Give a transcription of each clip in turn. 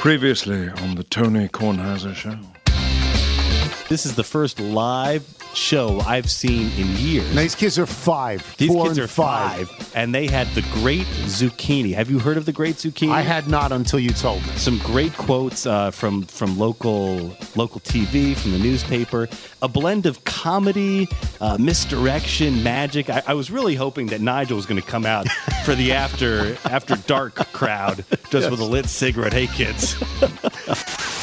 Previously on the Tony Kornheiser Show. This is the first live show I've seen in years. Now, these kids are five. These four kids are five, and they had the Great Zucchini. Have you heard of the Great Zucchini? I had not until you told me. some great quotes uh, from from local local TV, from the newspaper. A blend of comedy, uh, misdirection, magic. I, I was really hoping that Nigel was going to come out for the after after dark crowd, just with a lit cigarette. Hey, kids.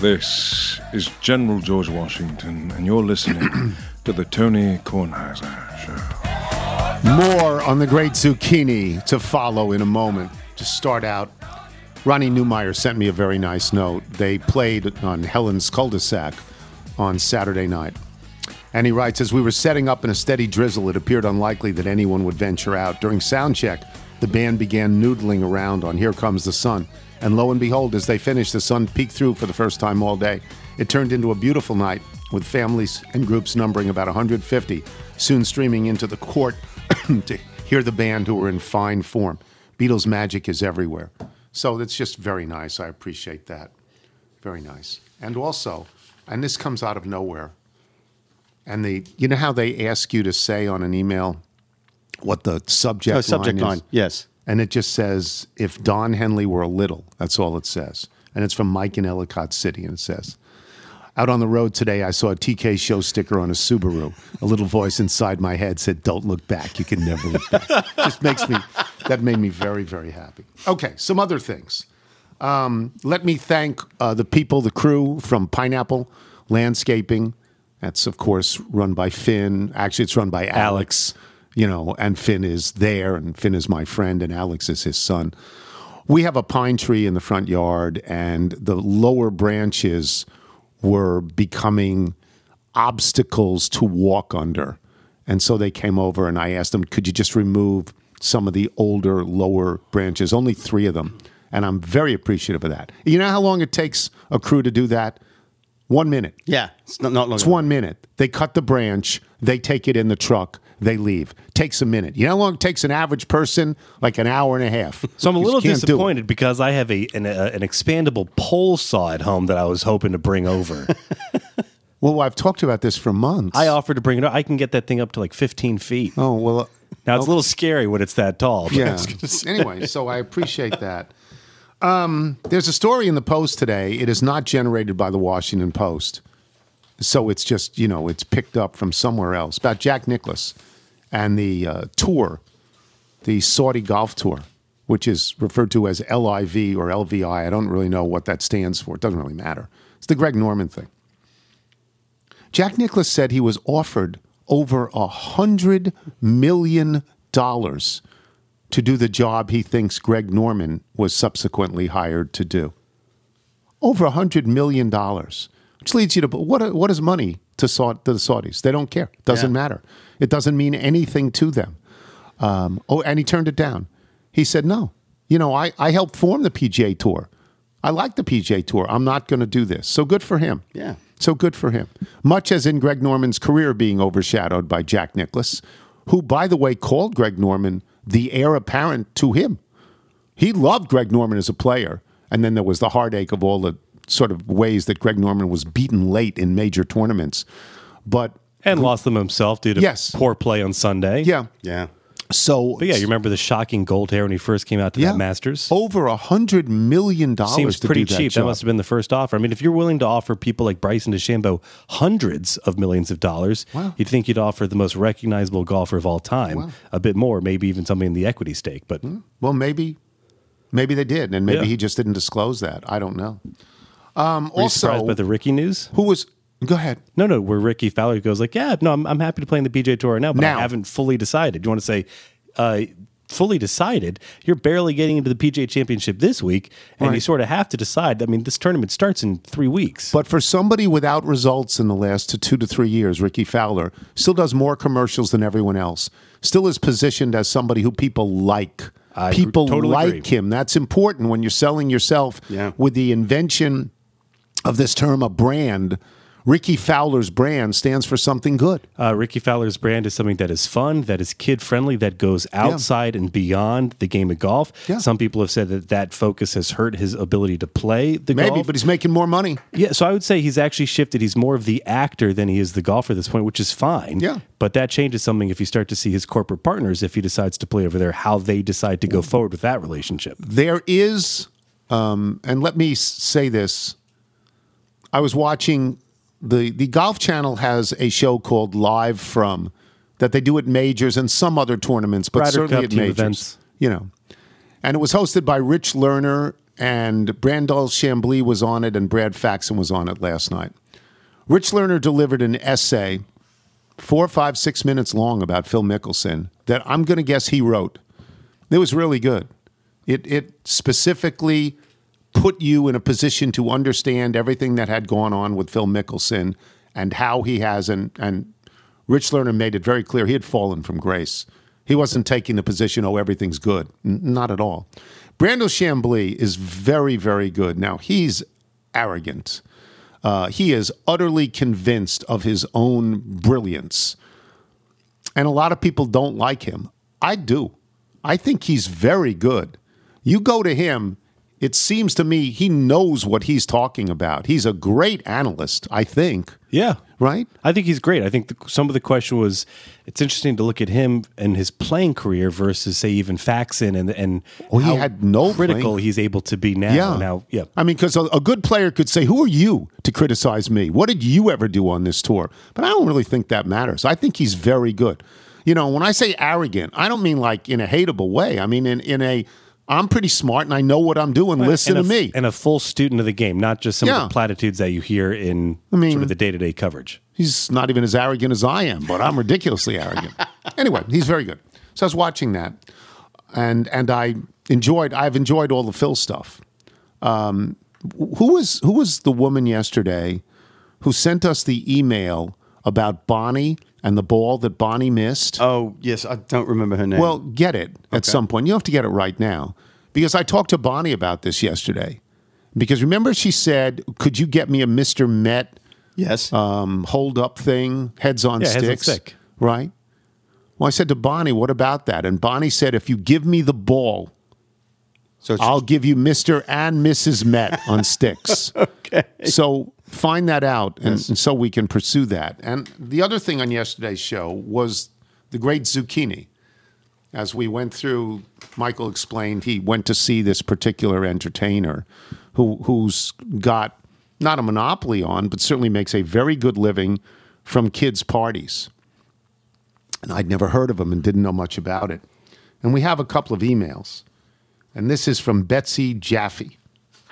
This is General George Washington, and you're listening to the Tony Kornheiser Show. More on the great zucchini to follow in a moment. To start out, Ronnie Newmeyer sent me a very nice note. They played on Helen's cul-de-sac on Saturday night. And he writes, as we were setting up in a steady drizzle, it appeared unlikely that anyone would venture out. During sound check, the band began noodling around on Here Comes the Sun. And lo and behold, as they finished, the sun peeked through for the first time all day. It turned into a beautiful night with families and groups numbering about 150, soon streaming into the court to hear the band who were in fine form. Beatles magic is everywhere. So it's just very nice. I appreciate that. Very nice. And also, and this comes out of nowhere. And the you know how they ask you to say on an email what the subject, Oh, subject line line, is? yes. And it just says, if Don Henley were a little, that's all it says. And it's from Mike in Ellicott City. And it says, out on the road today, I saw a TK show sticker on a Subaru. A little voice inside my head said, Don't look back. You can never look back. just makes me, that made me very, very happy. Okay, some other things. Um, let me thank uh, the people, the crew from Pineapple Landscaping. That's, of course, run by Finn. Actually, it's run by Alex, you know, and Finn is there, and Finn is my friend, and Alex is his son. We have a pine tree in the front yard, and the lower branches were becoming obstacles to walk under. And so they came over, and I asked them, could you just remove some of the older, lower branches? Only three of them. And I'm very appreciative of that. You know how long it takes a crew to do that? One minute. Yeah, it's not, not long. It's one minute. They cut the branch, they take it in the truck, they leave. Takes a minute. You know how long it takes an average person? Like an hour and a half. So I'm a little can't do it. disappointed because I have a an, a, an expandable pole saw at home that I was hoping to bring over. Well, I've talked about this for months. I offered to bring it. I can get that thing up to like 15 feet. oh well. uh, Now it's a little scary when it's that tall. Yeah. was gonna say- anyway, so I appreciate that. Um, there's a story in the Post today. It is not generated by the Washington Post, so it's just you know it's picked up from somewhere else about Jack Nicklaus and the uh, tour, the Saudi golf tour, which is referred to as LIV or LVI. I don't really know what that stands for. It doesn't really matter. It's the Greg Norman thing. Jack Nicklaus said he was offered over a hundred million dollars to do the job he thinks Greg Norman was subsequently hired to do. Over a hundred million dollars, which leads you to what? What is money to, to the Saudis? They don't care. It doesn't Yeah. matter. It doesn't mean anything to them. Um, oh, and he turned it down. He said, "No, you know, I I helped form the PGA Tour. I like the PGA Tour. I'm not going to do this. So good for him. Yeah. So good for him. Much as in Greg Norman's career being overshadowed by Jack Nicklaus, who, by the way, called Greg Norman the heir apparent to him. He loved Greg Norman as a player. And then there was the heartache of all the sort of ways that Greg Norman was beaten late in major tournaments. But and lost them himself due to Yes. poor play on Sunday. yeah, Yeah. so But yeah, you remember the shocking gold hair when he first came out to yeah, that Masters? over a hundred million dollars. Seems to pretty do that cheap. That job. must have been the first offer. I mean, if you're willing to offer people like Bryson DeChambeau hundreds of millions of dollars, Wow. you'd think you'd offer the most recognizable golfer of all time Wow. a bit more, maybe even something in the equity stake. But Well, maybe, maybe they did, and maybe Yeah. he just didn't disclose that. I don't know. Um, were you also, surprised by the Rickie news? who was? Go ahead. No, no, where Rickie Fowler goes like, yeah, no, I'm, I'm happy to play in the PGA Tour right now, but Now. I haven't fully decided. You want to say uh, fully decided? You're barely getting into the PGA Championship this week, and you sort of have to decide. I mean, this tournament starts in three weeks. But for somebody without results in the last two to three years, Rickie Fowler still does more commercials than everyone else. Still is positioned as somebody who people like. I people totally like agree. him. That's important when you're selling yourself Yeah. with the invention of this term, a brand. Rickie Fowler's brand stands for something good. Uh, Rickie Fowler's brand is something that is fun, that is kid friendly, that goes outside and beyond the game of golf. Yeah. Some people have said that that focus has hurt his ability to play the Maybe, golf. Maybe, but he's making more money. yeah, so I would say he's actually shifted. He's more of the actor than he is the golfer at this point, which is fine. Yeah. But that changes something if you start to see his corporate partners, if he decides to play over there, how they decide to go forward with that relationship. There is, um, and let me say this. I was watching the the Golf Channel has a show called Live From that they do at majors and some other tournaments, but Ryder certainly Cup at majors. events. You know, and it was hosted by Rich Lerner and Brandel Chamblee was on it, and Brad Faxon was on it last night. Rich Lerner delivered an essay, four, five, six minutes long about Phil Mickelson that I'm going to guess he wrote. It was really good. It it specifically put you in a position to understand everything that had gone on with Phil Mickelson and how he has and and Rich Lerner made it very clear he had fallen from grace. He wasn't taking the position, oh, everything's good. N- not at all. Brandel Chamblee is very, very good. Now, he's arrogant. Uh, he is utterly convinced of his own brilliance. And a lot of people don't like him. I do. I think he's very good. You go to him, it seems to me he knows what he's talking about. He's a great analyst, I think, Yeah. right? I think he's great. I think the, some of the question was it's interesting to look at him and his playing career versus, say, even Faxon and and Oh, he how had no critical playing- he's able to be now. Yeah. Now, yeah. I mean, because a, a good player could say, Who are you to criticize me? What did you ever do on this tour? But I don't really think that matters. I think he's very good. You know, when I say arrogant, I don't mean like in a hateable way. I mean, in, in a, I'm pretty smart and I know what I'm doing. Listen and to a, me. And a full student of the game, not just some Yeah. of the platitudes that you hear in I mean- sort of the day to day coverage. He's not even as arrogant as I am, but I'm ridiculously arrogant. Anyway, he's very good. So I was watching that, and and I enjoyed. I've enjoyed all the Phil stuff. Um, who was who was the woman yesterday who sent us the email about Bonnie and the ball that Bonnie missed? Oh yes, I don't remember her name. Well, get it at some point. You have to get it right now because I talked to Bonnie about this yesterday. Because remember, she said, "Could you get me a Mister Met?" yes, um, hold up thing, heads on Yeah, heads on sticks, stick. right? Well, I said to Bonnie, "What about that?" And Bonnie said, "If you give me the ball, so I'll give you Mister and Mrs. Met on sticks." okay. So find that out, and, and so we can pursue that. And the other thing on yesterday's show was the great zucchini. As we went through, Michael explained he went to see this particular entertainer, who who's got not a monopoly on, but certainly makes a very good living from kids' parties. And I'd never heard of him and didn't know much about it. And we have a couple of emails, and this is from Betsy Jaffe,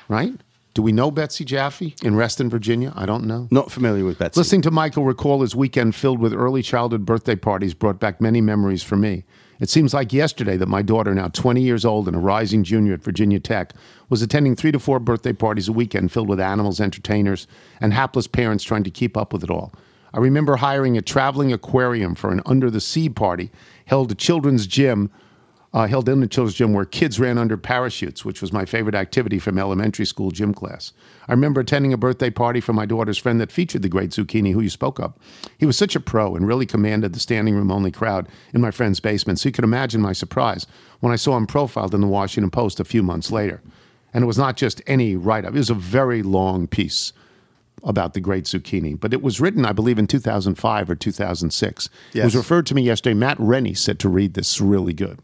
right? Do we know Betsy Jaffe in Reston, Virginia? I don't know. Not familiar with Betsy. Listening to Michael recall his weekend filled with early childhood birthday parties brought back many memories for me. It seems like yesterday that my daughter, now 20 years old and a rising junior at Virginia Tech, was attending three to four birthday parties a weekend filled with animals, entertainers, and hapless parents trying to keep up with it all. I remember hiring a traveling aquarium for an under the sea party held at children's gym uh, held in the children's gym where kids ran under parachutes, which was my favorite activity from elementary school gym class. I remember attending a birthday party for my daughter's friend that featured the great Zucchini, who you spoke of. He was such a pro and really commanded the standing room only crowd in my friend's basement, so you can imagine my surprise when I saw him profiled in the Washington Post a few months later. And it was not just any write up, it was a very long piece about the great zucchini. But it was written, I believe, in 2005 or 2006. It was referred to me yesterday. Matt Rennie said to read this. Really good.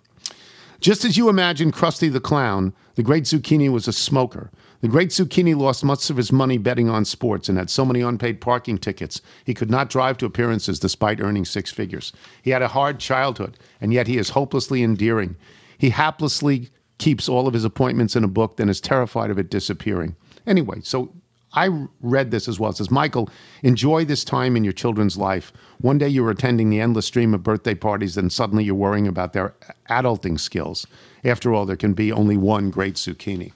Just as you imagine Krusty the Clown, the great Zucchini was a smoker. The great Zucchini lost much of his money betting on sports and had so many unpaid parking tickets he could not drive to appearances despite earning six figures. He had a hard childhood, and yet he is hopelessly endearing. He haplessly keeps all of his appointments in a book, then is terrified of it disappearing. Anyway, so I read this as well. It says, Michael, enjoy this time in your children's life. One day you're attending the endless stream of birthday parties, and suddenly you're worrying about their adulting skills. After all, there can be only one great zucchini.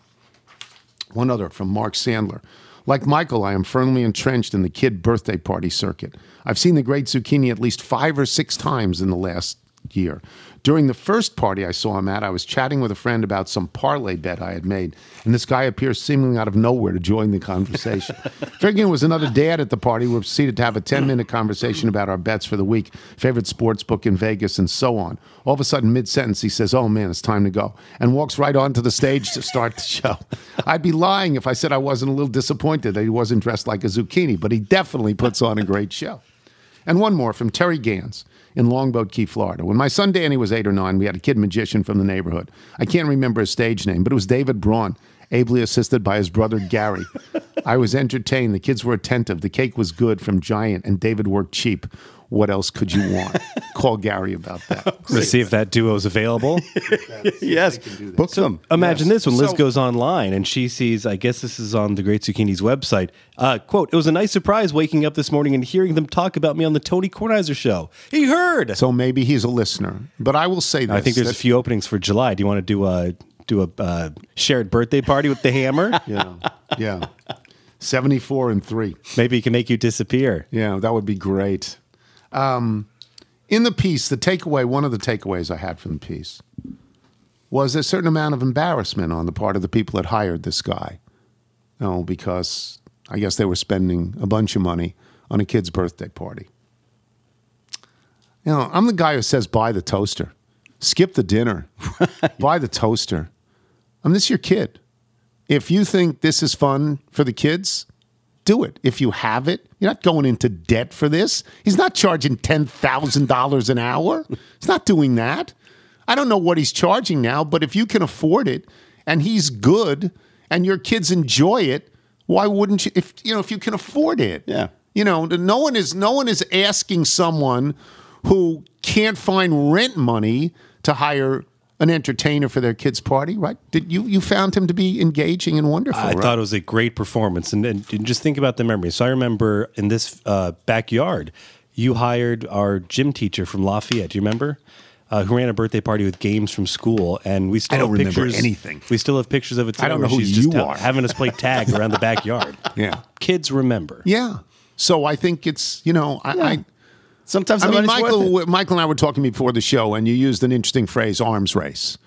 One other from Mark Sandler. Like Michael, I am firmly entrenched in the kid birthday party circuit. I've seen the great zucchini at least five or six times in the last year. During the first party I saw him at, I was chatting with a friend about some parlay bet I had made, and this guy appears seemingly out of nowhere to join the conversation. Figuring it was another dad at the party, we proceeded to have a 10 minute conversation about our bets for the week, favorite sports book in Vegas, and so on. All of a sudden, mid sentence, he says, Oh man, it's time to go, and walks right onto the stage to start the show. I'd be lying if I said I wasn't a little disappointed that he wasn't dressed like a zucchini, but he definitely puts on a great show. And one more from Terry Gans in Longboat Key, Florida. When my son Danny was eight or nine, we had a kid magician from the neighborhood. I can't remember his stage name, but it was David Braun, ably assisted by his brother Gary. I was entertained. The kids were attentive. The cake was good from Giant, and David worked cheap. What else could you want? Call Gary about that. Let's see if that duo is available. yes, book them. Imagine Yes. this when Liz So- goes online and she sees, I guess this is on the Great Zucchini's website. Uh, quote, it was a nice surprise waking up this morning and hearing them talk about me on the Tony Kornheiser show. He heard. So maybe he's a listener. But I will say this. I think there's a that- few openings for July. Do you want to do a do a uh, shared birthday party with the hammer? Yeah. Yeah. 74 and 3. Maybe he can make you disappear. Yeah, that would be great. Um, in the piece, the takeaway, one of the takeaways I had from the piece was a certain amount of embarrassment on the part of the people that hired this guy. You know, because I guess they were spending a bunch of money on a kid's birthday party. You know, I'm the guy who says buy the toaster, skip the dinner, buy the toaster. I mean, this your kid. If you think this is fun for the kids, do it. If you have it, you're not going into debt for this. He's not charging $10,000 an hour. He's not doing that. I don't know what he's charging now, but if you can afford it and he's good and your kids enjoy it, why wouldn't you if you know if you can afford it? Yeah. You know, no one is no one is asking someone who can't find rent money to hire an entertainer for their kid's party, right? Did you you found him to be engaging and wonderful? I right? thought it was a great performance, and, and, just think about the memories. So I remember in this uh, backyard, you hired our gym teacher from Lafayette. Do you remember? Uh, who ran a birthday party with games from school, and we still I don't have remember pictures. anything. We still have pictures of it. I don't know who just you tell- are. having us play tag around the backyard. Yeah. kids remember. Yeah. So I think it's you know I. I Sometimes I mean, money's worth it. Michael, Michael and I were talking before the show, and you used an interesting phrase, "arms race."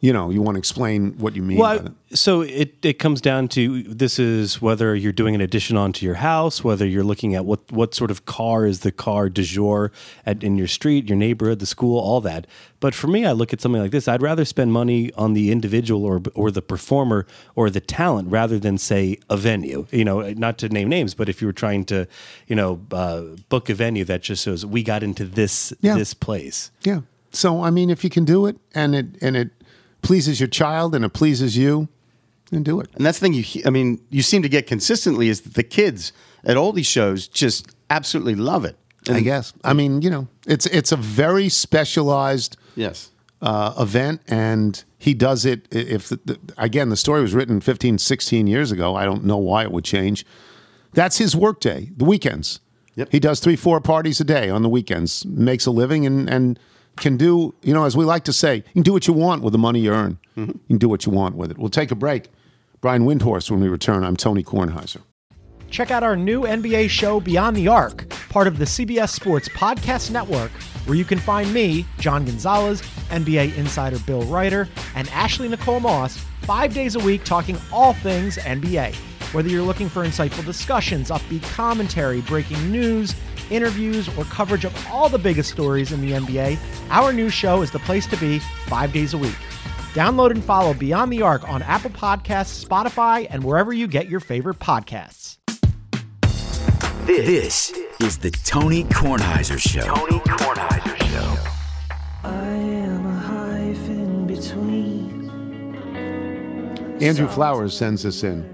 You know, you want to explain what you mean Well, by that? I- so it, it comes down to this is whether you're doing an addition onto your house, whether you're looking at what, what sort of car is the car du jour at, in your street, your neighborhood, the school, all that. But for me, I look at something like this. I'd rather spend money on the individual or or the performer or the talent rather than say a venue. You know, not to name names, but if you were trying to, you know, uh, book a venue that just shows we got into this Yeah. this place. Yeah. So I mean, if you can do it, and it and it pleases your child, and it pleases you, then do it. And that's the thing you, I mean, you seem to get consistently is that the kids at all these shows just absolutely love it. I guess. I mean, you know, it's it's a very specialized Yes. uh, event, and he does it. If the, the, again, the story was written 15, 16 years ago, I don't know why it would change. That's his workday, the weekends. Yep. He does three, four parties a day on the weekends, makes a living, and and can do, you know, as we like to say, you can do what you want with the money you earn. Mm-hmm. You can do what you want with it. We'll take a break. Brian Windhorst, when we return, I'm Tony Kornheiser. Check out our new NBA show, Beyond the Arc, part of the CBS Sports Podcast Network, where you can find me, John Gonzalez, NBA insider Bill Reiter, and Ashley Nicole Moss five days a week talking all things NBA. Whether you're looking for insightful discussions, upbeat commentary, breaking news, interviews, or coverage of all the biggest stories in the NBA, our new show is the place to be five days a week. Download and follow Beyond the Arc on Apple Podcasts, Spotify, and wherever you get your favorite podcasts. This is the Tony Kornheiser Show. Tony Kornheiser Show. I am a hyphen between. Andrew Flowers sends us in.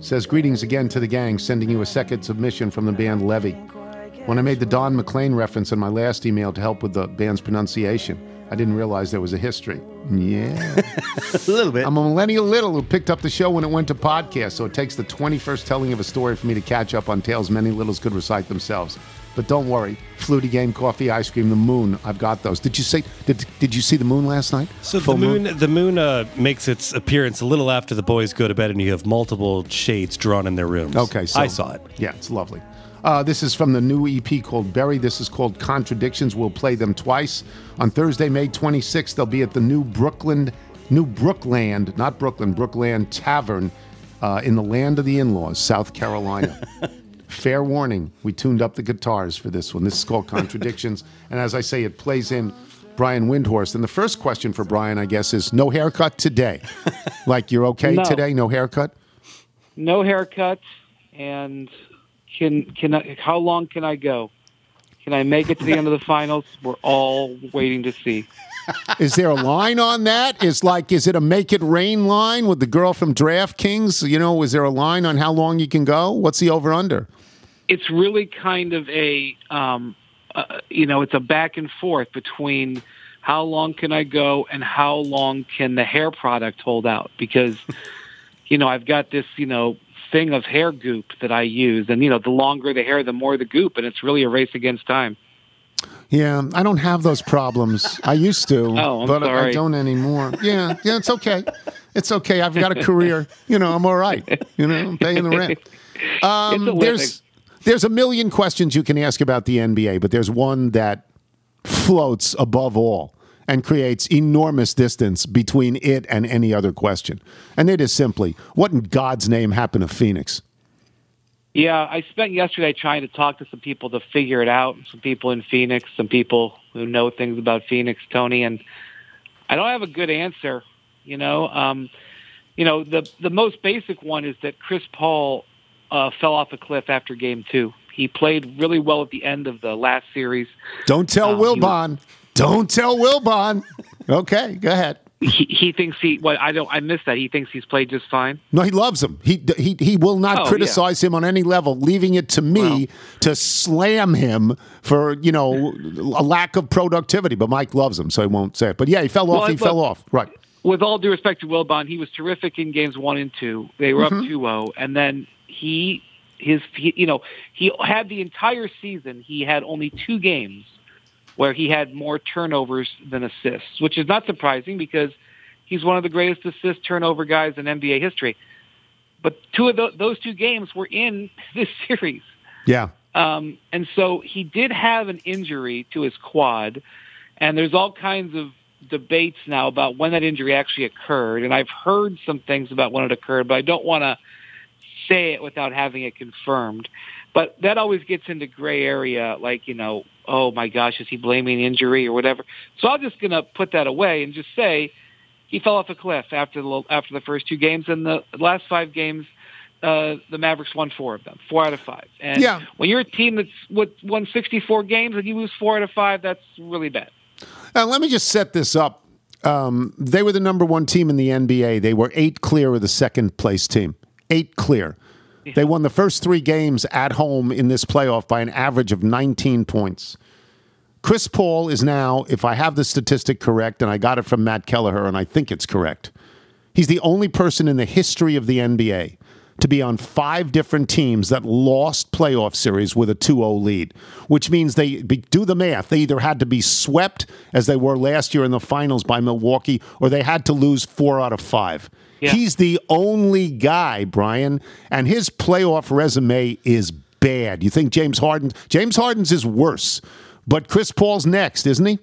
Says, Greetings again to the gang, sending you a second submission from the band Levy. When I made the Don McLean reference in my last email to help with the band's pronunciation, I didn't realize there was a history. Yeah. A little bit. I'm a millennial little who picked up the show when it went to podcast, so it takes the 21st telling of a story for me to catch up on tales many littles could recite themselves. But don't worry, Flutie Game, Coffee, Ice Cream, the Moon, I've got those. Did you say? Did, did you see the moon last night? So Full the moon, the moon uh, makes its appearance a little after the boys go to bed, and you have multiple shades drawn in their rooms. Okay, so I saw it. Yeah, it's lovely. Uh, this is from the new EP called Berry. This is called Contradictions. We'll play them twice. On Thursday, May 26th, they'll be at the new Brooklyn, New Brookland, not Brooklyn, Brookland Tavern uh, in the land of the in laws, South Carolina. Fair warning, we tuned up the guitars for this one. This is called Contradictions. and as I say, it plays in Brian Windhorst. And the first question for Brian, I guess, is no haircut today. like, you're okay No. today? No haircut? No haircut, and can can I, how long can I go? Can I make it to the end of the finals? We're all waiting to see. Is there a line on that? Is like, is it a make it rain line with the girl from DraftKings? You know, is there a line on how long you can go? What's the over under? It's really kind of a um, uh, you know, it's a back and forth between how long can I go and how long can the hair product hold out because you know I've got this you know thing of hair goop that I use and you know the longer the hair the more the goop and it's really a race against time. Yeah, I don't have those problems. I used to, Oh, but I don't anymore. Yeah, yeah, it's okay. It's okay. I've got a career. You know, I'm all right. You know, I'm paying the rent. Um, It's a living. there's there's a million questions you can ask about the NBA, but there's one that floats above all and creates enormous distance between it and any other question. And it is simply, what in God's name happened to Phoenix? Yeah, I spent yesterday trying to talk to some people to figure it out. Some people in Phoenix, some people who know things about Phoenix, Tony, and I don't have a good answer. You know, um, you know the the most basic one is that Chris Paul uh, fell off a cliff after Game Two. He played really well at the end of the last series. Don't tell Um, Wilbon. Don't tell Wilbon. Okay, go ahead. He, he thinks he. What I don't. I missed that. He thinks he's played just fine. No, he loves him. He he he will not Oh, yeah. criticize him on any level, leaving it to me to slam him for you know a lack of productivity. But Mike loves him, so he won't say it. But yeah, he fell off. Well, he look- fell off. Right. with all due respect to Wilbon, he was terrific in games one and two. They were Mm-hmm. up 2-0, and then he his he, you know he had the entire season. He had only two games where he had more turnovers than assists, which is not surprising because he's one of the greatest assist turnover guys in NBA history. But two of tho- those two games were in this series. Yeah. Um, and so he did have an injury to his quad, and there's all kinds of debates now about when that injury actually occurred. And I've heard some things about when it occurred, but I don't want to say it without having it confirmed. But that always gets into gray area, like you know, oh my gosh, is he blaming injury or whatever? So I'm just going to put that away and just say he fell off a cliff after the after the first two games, and the last five games uh, the Mavericks won four of them, four out of five. And Yeah. when you're a team that's what, won 64 games and you lose four out of five, that's really bad. Now, let me just set this up. Um, they were the number one team in the NBA. They were eight clear of the second place team. Eight clear. They won the first three games at home in this playoff by an average of 19 points. Chris Paul is now, if I have the statistic correct, and I got it from Matt Kelleher, and I think it's correct, he's the only person in the history of the NBA to be on five different teams that lost playoff series with a 2-0 lead, which means they do the math. They either had to be swept as they were last year in the finals by Milwaukee, or they had to lose four out of five. Yeah. He's the only guy, Brian, and his playoff resume is bad. You think James Harden? James Harden's is worse, but Chris Paul's next, isn't he?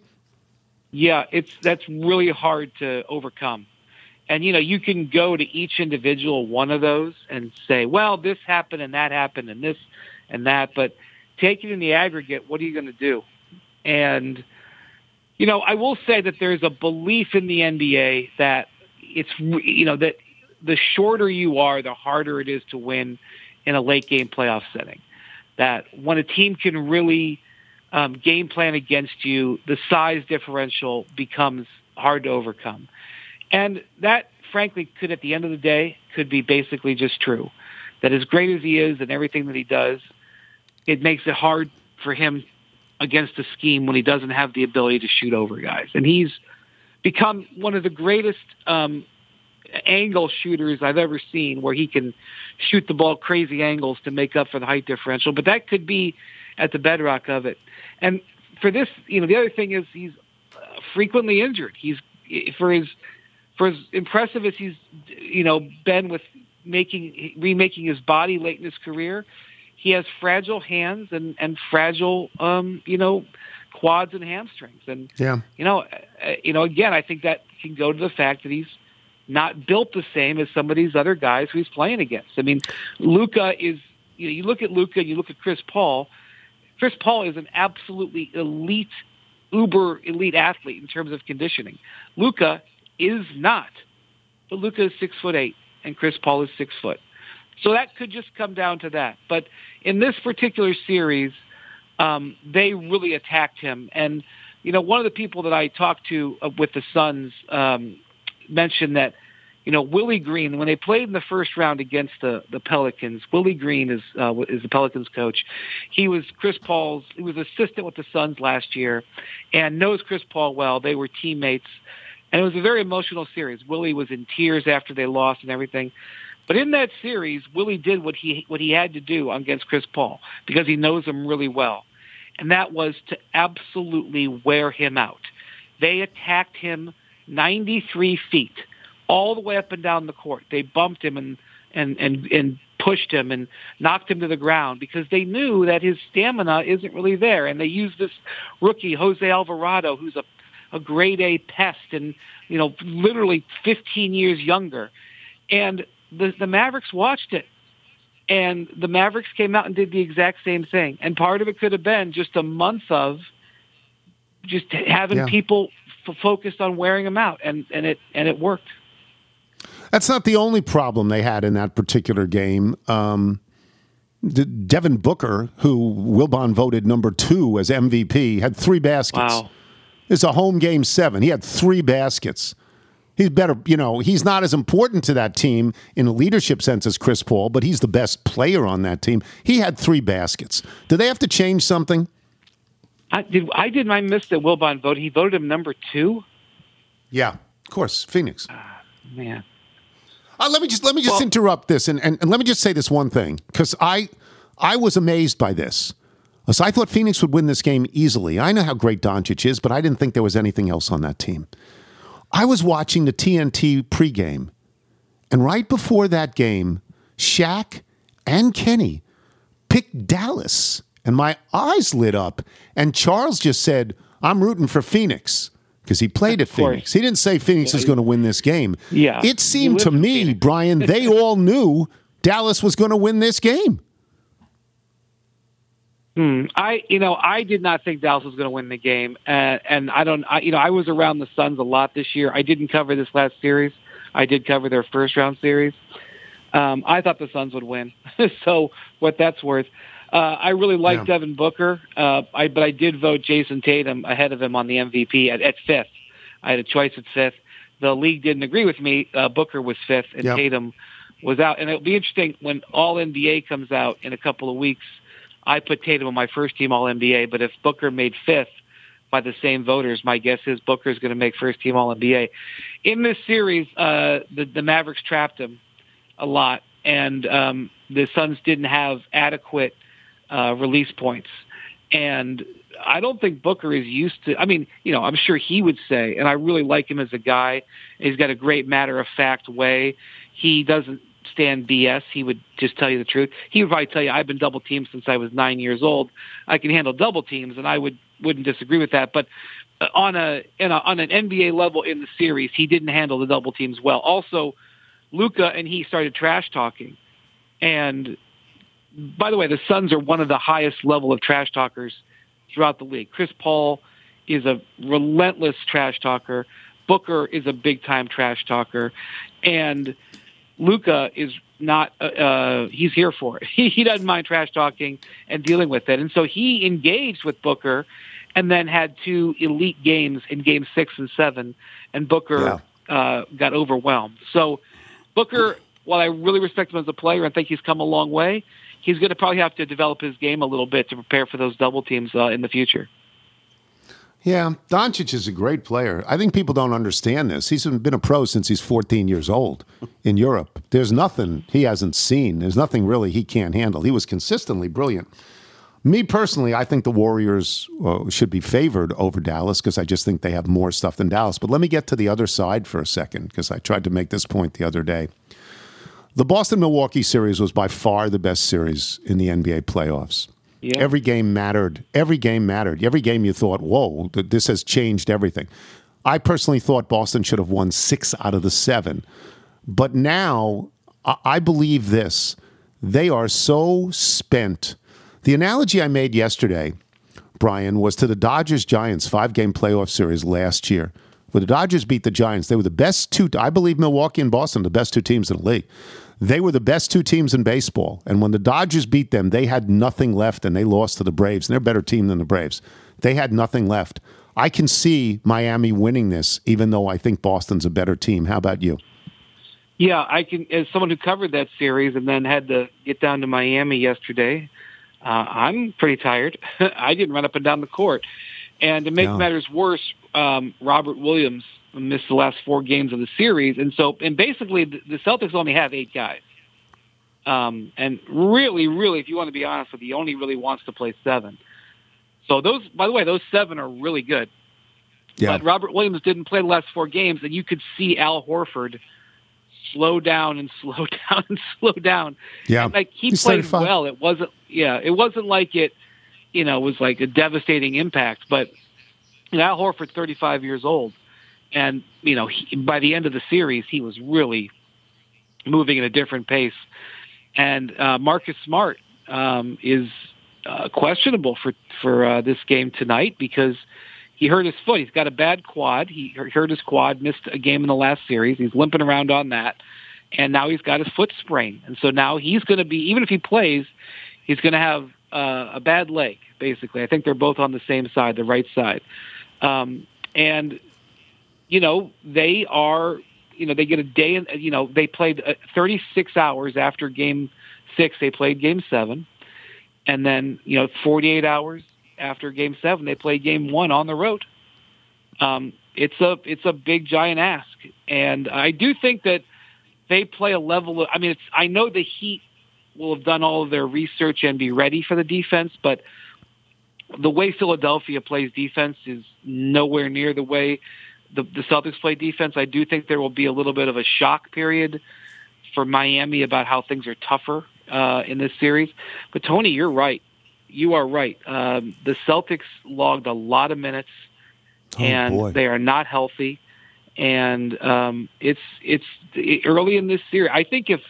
Yeah, it's that's really hard to overcome. And you know, you can go to each individual one of those and say, "Well, this happened and that happened and this and that," but take it in the aggregate, what are you going to do? And you know, I will say that there's a belief in the NBA that it's you know that the shorter you are, the harder it is to win in a late game playoff setting. That when a team can really um, game plan against you, the size differential becomes hard to overcome. And that, frankly, could at the end of the day, could be basically just true. That as great as he is and everything that he does, it makes it hard for him against a scheme when he doesn't have the ability to shoot over guys. And he's become one of the greatest um, angle shooters I've ever seen, where he can shoot the ball crazy angles to make up for the height differential. But that could be at the bedrock of it. And for this, you know, the other thing is he's uh, frequently injured. He's for his for as impressive as he's you know been with making remaking his body late in his career, he has fragile hands and and fragile, um, you know, quads and hamstrings. And Yeah. you know, uh, you know, again, I think that can go to the fact that he's not built the same as some of these other guys who he's playing against. I mean, Luka is. You know, you look at Luka, you look at Chris Paul. Chris Paul is an absolutely elite, uber elite athlete in terms of conditioning. Luka is not, but Luka is six foot eight, and Chris Paul is six foot. So that could just come down to that. But in this particular series, um, they really attacked him. And you know, one of the people that I talked to uh, with the Suns um, mentioned that you know Willie Green when they played in the first round against the the Pelicans. Willie Green is uh, is the Pelicans coach. He was Chris Paul's. He was assistant with the Suns last year, and knows Chris Paul well. They were teammates, and it was a very emotional series. Willie was in tears after they lost and everything. But in that series, Willie did what he what he had to do against Chris Paul because he knows him really well, and that was to absolutely wear him out. They attacked him 93 feet, all the way up and down the court. They bumped him and and and and pushed him and knocked him to the ground because they knew that his stamina isn't really there. And they used this rookie Jose Alvarado, who's a a grade A pest and you know literally 15 years younger, and the, the Mavericks watched it. And the Mavericks came out and did the exact same thing. And part of it could have been just a month of just having Yeah. people f- focused on wearing them out, and, and it and it worked. That's not the only problem they had in that particular game. Um, De- Devin Booker, who Wilbon voted number two as MVP, had three baskets. Wow. It's a home game seven. He had three baskets. He's better, you know, he's not as important to that team in a leadership sense as Chris Paul, but he's the best player on that team. He had three baskets. Do they have to change something? I did. I did. I missed that Wilbon vote. He voted him number two. Yeah, of course, Phoenix. Man, Uh, let me just let me just Well- interrupt this and, and, and let me just say this one thing because I I was amazed by this. So I thought Phoenix would win this game easily. I know how great Doncic is, but I didn't think there was anything else on that team. I was watching the TNT pregame, and right before that game, Shaq and Kenny picked Dallas, and my eyes lit up. And Charles just said, "I'm rooting for Phoenix." Because he played at Phoenix. He didn't say Phoenix is going to win this game. Yeah. It seemed to me, Brian, they all knew Dallas was going to win this game. I you know I did not think Dallas was going to win the game, and and I don't. I, you know I was around the Suns a lot this year. I didn't cover this last series. I did cover their first round series. Um, I thought the Suns would win. so what that's worth. Uh, I really like Yeah. Devin Booker, uh, I, but I did vote Jayson Tatum ahead of him on the MVP at, at fifth. I had a choice at fifth. The league didn't agree with me. Uh, Booker was fifth, and Yep. Tatum was out. And it'll be interesting when All NBA comes out in a couple of weeks. I put Tatum on my first team All NBA, but if Booker made fifth by the same voters, my guess is Booker is going to make first team All NBA. In this series, uh, the, the Mavericks trapped him a lot, and um, the Suns didn't have adequate uh, release points. And I don't think Booker is used to. I mean, you know, I'm sure he would say, and I really like him as a guy. He's got a great matter of fact way. He doesn't stand BS. He would just tell you the truth. He would probably tell you, "I've been double teamed since I was nine years old. I can handle double teams," and I would wouldn't disagree with that. But uh, on a, in a on an NBA level in the series, he didn't handle the double teams well. Also, Luka and he started trash talking, and by the way, the Suns are one of the highest level of trash talkers throughout the league. Chris Paul is a relentless trash talker. Booker is a big time trash talker, and Luka is not. Uh, uh, he's here for it. He, he doesn't mind trash talking and dealing with it, and so he engaged with Booker, and then had two elite games in Game Six and Seven, and Booker uh, got overwhelmed. So Booker, while I really respect him as a player and think he's come a long way, he's going to probably have to develop his game a little bit to prepare for those double teams uh, in the future. Yeah, Doncic is a great player. I think people don't understand this. He's been a pro since he's 14 years old in Europe. There's nothing he hasn't seen. There's nothing really he can't handle. He was consistently brilliant. Me personally, I think the Warriors uh, should be favored over Dallas because I just think they have more stuff than Dallas. But let me get to the other side for a second because I tried to make this point the other day. The Boston Milwaukee series was by far the best series in the NBA playoffs. Yeah. Every game mattered. Every game mattered. Every game you thought, whoa, this has changed everything. I personally thought Boston should have won six out of the seven. But now I, believe this they are so spent. The analogy I made yesterday, Brian, was to the Dodgers Giants five game playoff series last year. When the Dodgers beat the Giants, they were the best two. I believe Milwaukee and Boston, the best two teams in the league. They were the best two teams in baseball. And when the Dodgers beat them, they had nothing left and they lost to the Braves. And they're a better team than the Braves. They had nothing left. I can see Miami winning this, even though I think Boston's a better team. How about you? Yeah, I can. As someone who covered that series and then had to get down to Miami yesterday, uh, I'm pretty tired. I didn't run up and down the court, and to make Yeah. matters worse, um, Robert Williams missed the last four games of the series, and so and basically the, Celtics only have eight guys. Um, and really, really, if you want to be honest with you, he only really wants to play seven. So those, by the way, those seven are really good. But Robert Williams didn't play the last four games, and you could see Al Horford slow down and slow down and slow down. Yeah. And, like he played 35. well. It wasn't, yeah, it wasn't like it, you know, was like a devastating impact. But you know, Al Horford's 35 years old, and you know, he, by the end of the series, he was really moving at a different pace. And uh, Marcus Smart um, is uh, questionable for for uh, this game tonight because he hurt his foot. He's got a bad quad. He hurt his quad, missed a game in the last series. He's limping around on that, and now he's got his foot sprained. And so now he's going to be even if he plays, he's going to have uh, a bad leg. Basically, I think they're both on the same side, the right side, um, and you know they are. You know they get a day. In, you know they played uh, 36 hours after game six. They played game seven, and then you know 48 hours after game seven they played game one on the road um, it's a it's a big giant ask and i do think that they play a level of i mean it's i know the heat will have done all of their research and be ready for the defense but the way philadelphia plays defense is nowhere near the way the, the celtics play defense i do think there will be a little bit of a shock period for miami about how things are tougher uh, in this series but tony you're right you are right. Um, the Celtics logged a lot of minutes, Oh, and boy. they are not healthy. And um, it's it's early in this series. I think if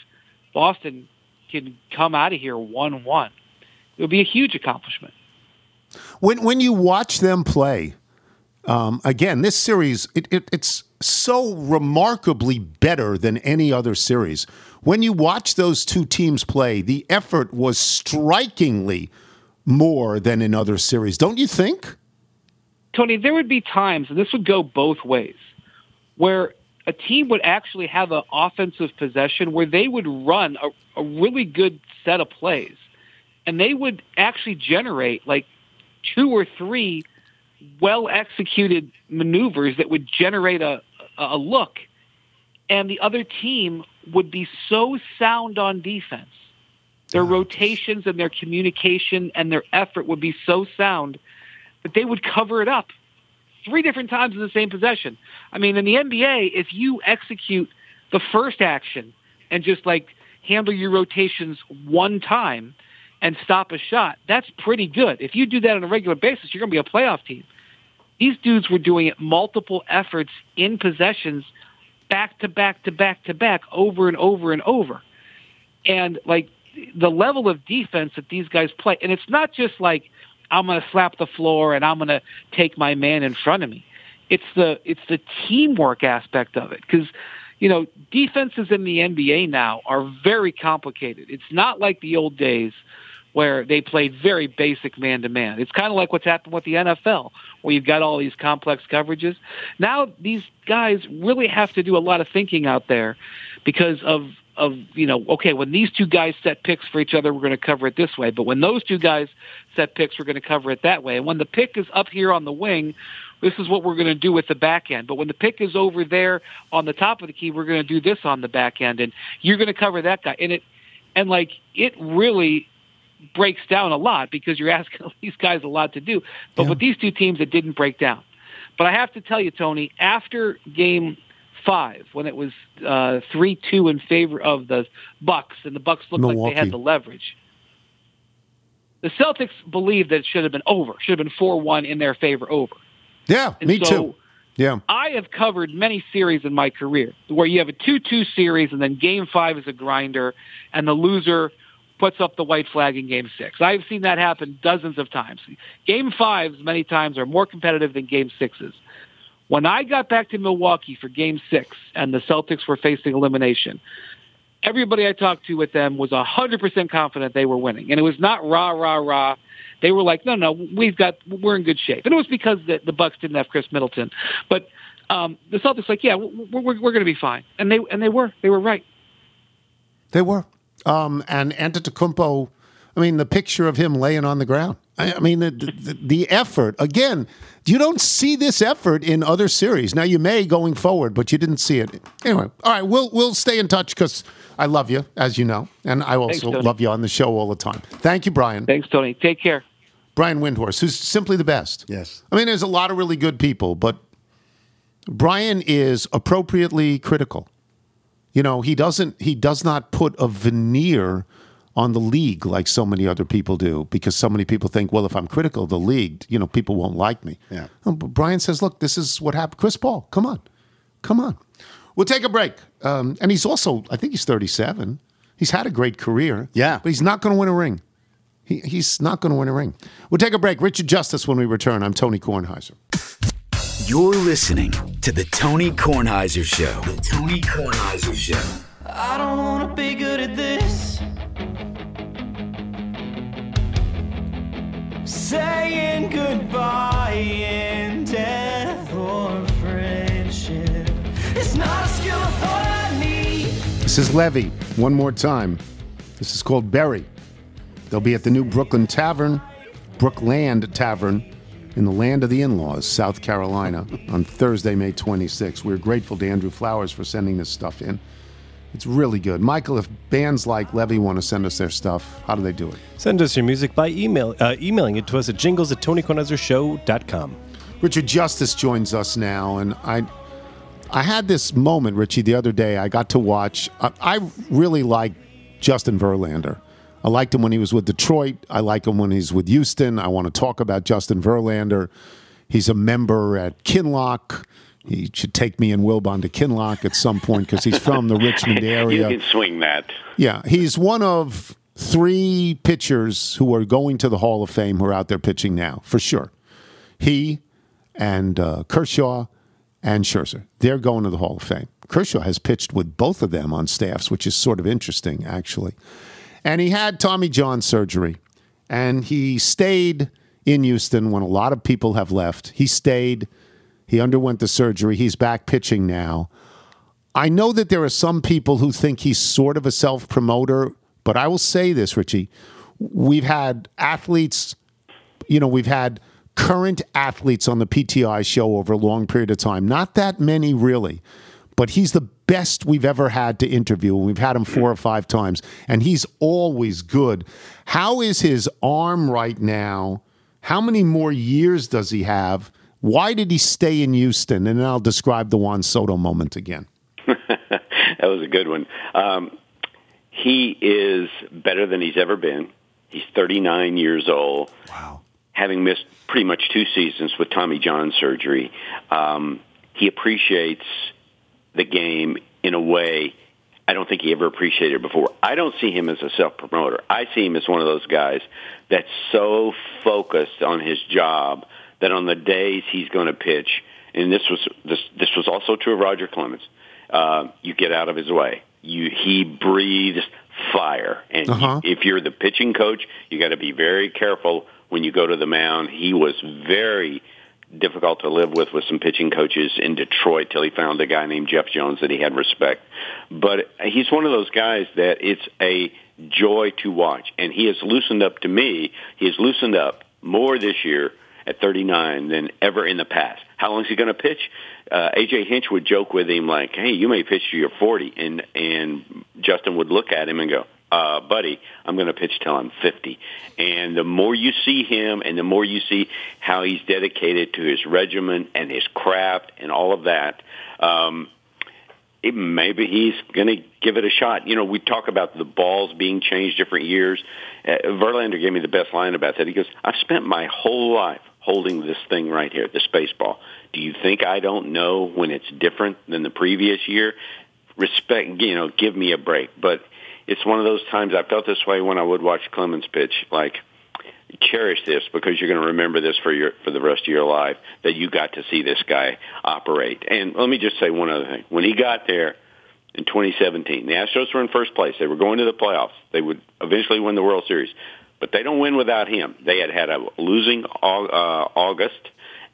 Boston can come out of here one one, it would be a huge accomplishment. When when you watch them play, um, again, this series it, it, it's so remarkably better than any other series. When you watch those two teams play, the effort was strikingly more than in other series, don't you think? Tony, there would be times, and this would go both ways, where a team would actually have an offensive possession where they would run a, a really good set of plays, and they would actually generate like two or three well executed maneuvers that would generate a, a look, and the other team would be so sound on defense. Their rotations and their communication and their effort would be so sound that they would cover it up three different times in the same possession. I mean, in the NBA, if you execute the first action and just like handle your rotations one time and stop a shot, that's pretty good. If you do that on a regular basis, you're going to be a playoff team. These dudes were doing it multiple efforts in possessions, back to back to back to back, over and over and over. And like the level of defense that these guys play, and it's not just like I'm going to slap the floor and I'm going to take my man in front of me. It's the it's the teamwork aspect of it because you know defenses in the NBA now are very complicated. It's not like the old days where they played very basic man to man. It's kind of like what's happened with the NFL, where you've got all these complex coverages. Now these guys really have to do a lot of thinking out there because of of you know okay when these two guys set picks for each other we're going to cover it this way. But when those two guys set picks we're going to cover it that way. And when the pick is up here on the wing this is what we're going to do with the back end. But when the pick is over there on the top of the key we're going to do this on the back end. And you're going to cover that guy. And it and like it really breaks down a lot because you're asking these guys a lot to do but with these two teams it didn't break down but i have to tell you tony after game Five when it was uh, three two in favor of the Bucks, and the Bucks looked like they had the leverage. The Celtics believed that it should have been over, should have been four one in their favor over. Yeah, And me so- too. Yeah. I have covered many series in my career where you have a 2-2 series and then game 5 is a grinder and the loser puts up the white flag in game 6. I've seen that happen dozens of times. Game 5s many times are more competitive than game 6s. When I got back to Milwaukee for game 6 and the Celtics were facing elimination, everybody I talked to with them was 100% confident they were winning. And it was not rah rah rah. They were like, no, no, we've got, we're in good shape. And it was because the, the Bucks didn't have Khris Middleton. But um, the Celtics, like, yeah, we're, we're, we're going to be fine. And they, and they were, they were right. They were. Um, and Antetokounmpo, I mean, the picture of him laying on the ground. I, I mean, the, the, the effort. Again, you don't see this effort in other series. Now, you may going forward, but you didn't see it. Anyway, all right, we'll, we'll stay in touch because I love you, as you know. And I also Tony. love you on the show all the time. Thank you, Brian. Thanks, Tony. Take care. Brian Windhorst, who's simply the best. Yes. I mean, there's a lot of really good people, but Brian is appropriately critical. You know, he doesn't he does not put a veneer on the league like so many other people do because so many people think, well, if I'm critical of the league, you know, people won't like me. Yeah. But Brian says, look, this is what happened. Chris Paul, come on. Come on. We'll take a break. Um, and he's also, I think he's 37. He's had a great career. Yeah. But he's not going to win a ring. He, he's not going to win a ring. We'll take a break. Richard Justice when we return. I'm Tony Kornheiser. You're listening to the Tony Kornheiser Show. The Tony Kornheiser Show. I don't wanna be good at this. Saying goodbye in death or friendship. It's not a skill I thought I need. This is Levy. One more time. This is called Berry. They'll be at the new Brooklyn Tavern, Brookland Tavern, in the land of the in laws, South Carolina, on Thursday, May 26th. We're grateful to Andrew Flowers for sending this stuff in. It's really good. Michael, if bands like Levy want to send us their stuff, how do they do it? Send us your music by email, uh, emailing it to us at jingles at tonykornheisershow.com. Richard Justice joins us now, and I, I had this moment, Richie, the other day. I got to watch. I, I really like Justin Verlander. I liked him when he was with Detroit. I like him when he's with Houston. I want to talk about Justin Verlander. He's a member at Kinloch. He should take me and Wilbon to Kinloch at some point because he's from the Richmond area. You can swing that. Yeah, he's one of three pitchers who are going to the Hall of Fame who are out there pitching now, for sure. He and uh, Kershaw and Scherzer, they're going to the Hall of Fame. Kershaw has pitched with both of them on staffs, which is sort of interesting, actually. And he had Tommy John surgery, and he stayed in Houston when a lot of people have left. He stayed. He underwent the surgery. He's back pitching now. I know that there are some people who think he's sort of a self promoter, but I will say this, Richie. We've had athletes, you know, we've had current athletes on the PTI show over a long period of time. Not that many, really, but he's the best we've ever had to interview. and We've had him four or five times, and he's always good. How is his arm right now? How many more years does he have? Why did he stay in Houston? And then I'll describe the Juan Soto moment again. that was a good one. Um, he is better than he's ever been. He's 39 years old. Wow. Having missed pretty much two seasons with Tommy John surgery, um, he appreciates the game in a way I don't think he ever appreciated before. I don't see him as a self promoter. I see him as one of those guys that's so focused on his job that on the days he's going to pitch, and this was this this was also true of Roger Clemens. Uh, you get out of his way. You he breathes fire, and Uh-huh. if you're the pitching coach, you got to be very careful when you go to the mound. He was very difficult to live with with some pitching coaches in Detroit till he found a guy named Jeff Jones that he had respect. But he's one of those guys that it's a joy to watch, and he has loosened up to me. He has loosened up more this year at 39 than ever in the past. How long is he going to pitch? Uh, AJ Hinch would joke with him like, "Hey, you may pitch to your 40," and and Justin would look at him and go, uh, buddy, I'm going to pitch till I'm 50. And the more you see him and the more you see how he's dedicated to his regimen and his craft and all of that, um, he, maybe he's going to give it a shot. You know, we talk about the balls being changed different years. Uh, Verlander gave me the best line about that. He goes, "I've spent my whole life holding this thing right here, the space ball. Do you think I don't know when it's different than the previous year? Respect, you know, give me a break." But it's one of those times I felt this way when I would watch Clemens pitch, like cherish this because you're going to remember this for your for the rest of your life that you got to see this guy operate. And let me just say one other thing. When he got there in 2017, the Astros were in first place. They were going to the playoffs. They would eventually win the World Series, but they don't win without him. They had had a losing uh, August.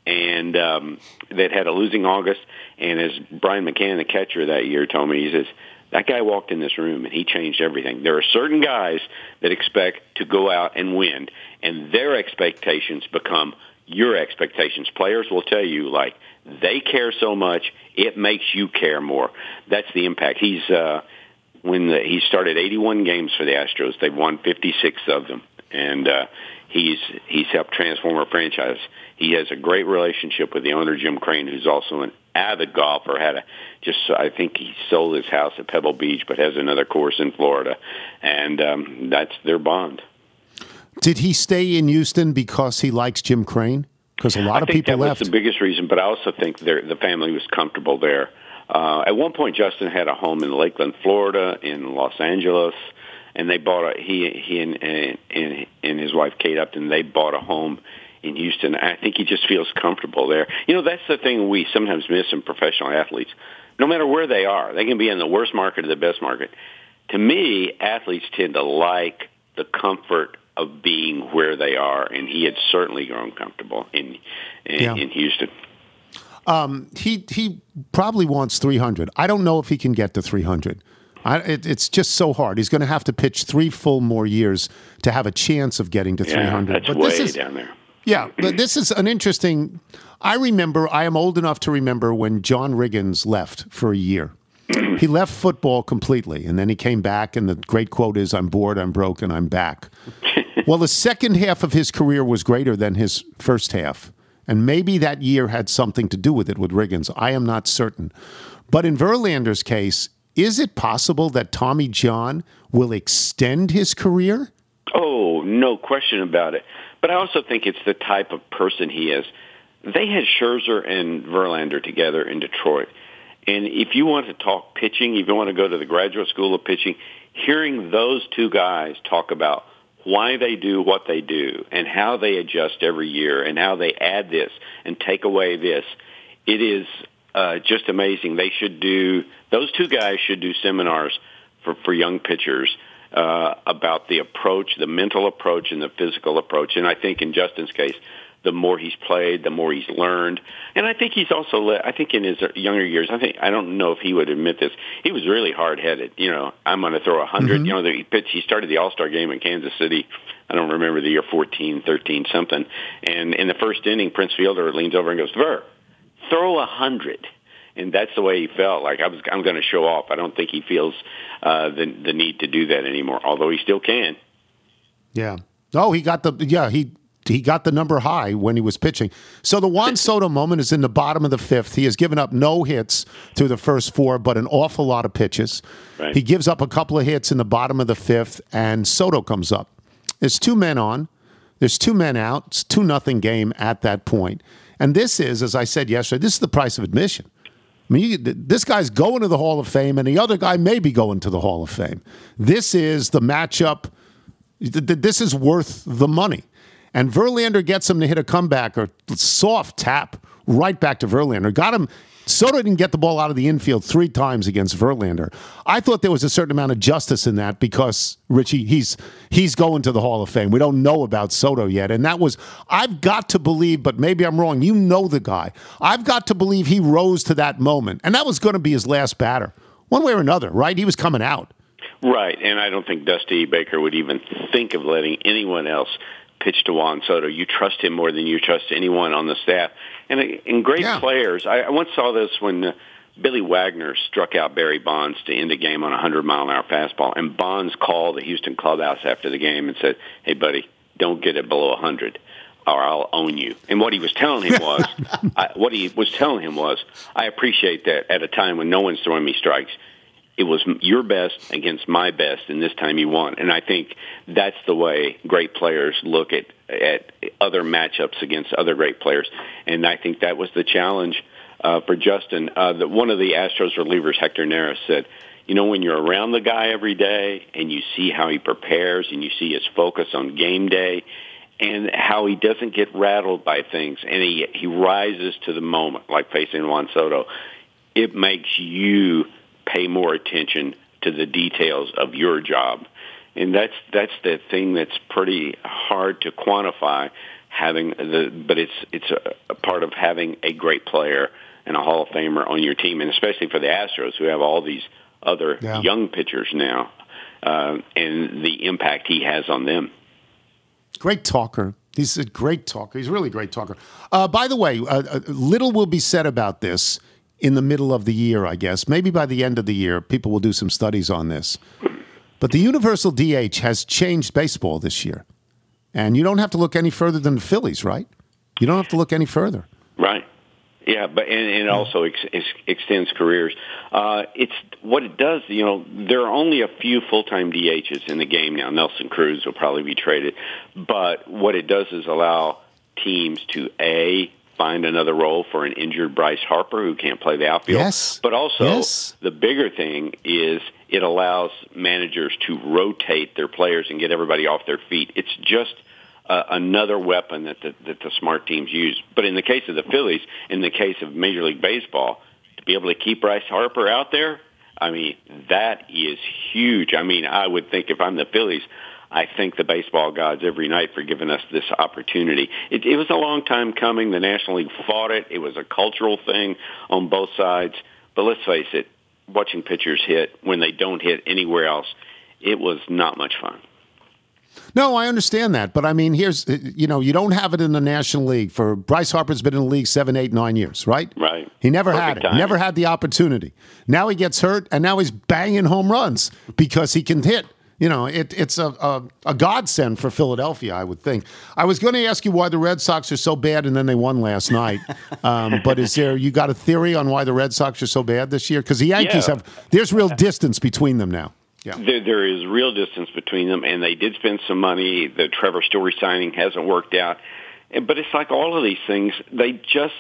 And um, they'd had a losing August, and as Brian McCann, the catcher that year, told me, he says, that guy walked in this room and he changed everything. There are certain guys that expect to go out and win, and their expectations become your expectations. Players will tell you like they care so much, it makes you care more. That's the impact. He's uh, when the, he started 81 games for the Astros, they've won 56 of them, and uh, he's he's helped transform our franchise. He has a great relationship with the owner Jim Crane, who's also an avid golfer. Had a just I think he sold his house at Pebble Beach, but has another course in Florida, and um, that's their bond. Did he stay in Houston because he likes Jim Crane? Because a lot I of people that left. was the biggest reason, but I also think the family was comfortable there. Uh, at one point, Justin had a home in Lakeland, Florida, in Los Angeles, and they bought a he he and and, and, and his wife Kate Upton. They bought a home in Houston. I think he just feels comfortable there. You know, that's the thing we sometimes miss in professional athletes. No matter where they are, they can be in the worst market or the best market. To me, athletes tend to like the comfort of being where they are, and he had certainly grown comfortable in in, Yeah. in Houston. Um, he he probably wants 300. I don't know if he can get to 300. I, it, it's just so hard. He's going to have to pitch three full more years to have a chance of getting to Yeah, 300. that's but way this is down there. yeah, but this is an interesting. I remember. I am old enough to remember when John Riggins left for a year. he left football completely, and then he came back. And the great quote is, "I'm bored, I'm broke, and I'm back." well, the second half of his career was greater than his first half, and maybe that year had something to do with it with Riggins. I am not certain, but in Verlander's case, is it possible that Tommy John will extend his career? Oh, no question about it. But I also think it's the type of person he is. They had Scherzer and Verlander together in Detroit. And if you want to talk pitching, if you want to go to the graduate school of pitching, hearing those two guys talk about why they do what they do and how they adjust every year and how they add this and take away this, it is uh, just amazing. They should do, those two guys should do seminars for, for young pitchers uh, about the approach, the mental approach and the physical approach. And I think in Justin's case, the more he's played, the more he's learned. And I think he's also, I think in his younger years, I think, I don't know if he would admit this, he was really hard-headed. You know, I'm going to throw a 100. Mm-hmm. You know, he pitched, he started the All-Star game in Kansas City. I don't remember the year 14, 13, something. And in the first inning, Prince Fielder leans over and goes, Ver, throw a 100 and that's the way he felt. Like I was, I'm going to show off. I don't think he feels uh, the the need to do that anymore. Although he still can. Yeah. Oh, he got the yeah he he got the number high when he was pitching. So the Juan Soto moment is in the bottom of the fifth. He has given up no hits through the first four, but an awful lot of pitches. Right. He gives up a couple of hits in the bottom of the fifth, and Soto comes up. There's two men on. There's two men out. It's two nothing game at that point. And this is, as I said yesterday, this is the price of admission. I mean, you, this guy's going to the Hall of Fame, and the other guy may be going to the Hall of Fame. This is the matchup. th- th- This is worth the money. And Verlander gets him to hit a comeback or soft tap right back to Verlander. Got him. Soto didn't get the ball out of the infield three times against Verlander. I thought there was a certain amount of justice in that because Richie, he's he's going to the Hall of Fame. We don't know about Soto yet, and that was I've got to believe, but maybe I'm wrong. You know the guy. I've got to believe he rose to that moment, and that was going to be his last batter, one way or another. Right? He was coming out. Right, and I don't think Dusty Baker would even think of letting anyone else pitch to Juan Soto. You trust him more than you trust anyone on the staff. And and great Yeah. players. I, I once saw this when uh, Billy Wagner struck out Barry Bonds to end a game on a 100 mile an hour fastball, and Bonds called the Houston clubhouse after the game and said, "Hey, buddy, don't get it below 100." or I'll own you. And what he was telling him was, I, what he was telling him was, I appreciate that at a time when no one's throwing me strikes. It was your best against my best, and this time you won. And I think that's the way great players look at at other matchups against other great players. And I think that was the challenge uh, for Justin. Uh, the, one of the Astros relievers, Hector Neris, said, you know, when you're around the guy every day and you see how he prepares and you see his focus on game day and how he doesn't get rattled by things and he he rises to the moment like facing Juan Soto, it makes you pay more attention to the details of your job. And that's that's the thing that's pretty hard to quantify having the but it's it's a, a part of having a great player and a Hall of Famer on your team and especially for the Astros who have all these other Yeah. young pitchers now uh, and the impact he has on them. Great talker. He's a great talker. He's a really great talker. Uh, by the way, uh, uh, little will be said about this in the middle of the year, I guess. Maybe by the end of the year, people will do some studies on this. But the universal DH has changed baseball this year. And you don't have to look any further than the Phillies, right? You don't have to look any further. Right. Yeah, but and, and it also ex, ex, extends careers. Uh, it's what it does. You know, there are only a few full-time DHs in the game now. Nelson Cruz will probably be traded, but what it does is allow teams to a find another role for an injured Bryce Harper who can't play the outfield. Yes. But also, Yes. the bigger thing is it allows managers to rotate their players and get everybody off their feet. It's just uh, another weapon that the, that the smart teams use. But in the case of the Phillies, in the case of Major League Baseball, to be able to keep Bryce Harper out there, I mean, that is huge. I mean, I would think if I'm the Phillies, I thank the baseball gods every night for giving us this opportunity. It, it was a long time coming. The National League fought it. It was a cultural thing on both sides. But let's face it, watching pitchers hit when they don't hit anywhere else, it was not much fun. No, I understand that, but I mean, here's uh, you know, you don't have it in the National League. For Bryce Harper's been in the league seven, eight, nine years, right? Right. He never had it. Perfect timing. Never had the opportunity. Now he gets hurt, and now he's banging home runs because he can hit. You know, it, it's a, a a godsend for Philadelphia, I would think. I was going to ask you why the Red Sox are so bad, and then they won last night. Um, but is there you got a theory on why the Red Sox are so bad this year? Because the Yankees Yeah. have there's real distance between them now. Yeah. There, there is real distance between them, and they did spend some money. The Trevor Story signing hasn't worked out, but it's like all of these things; they just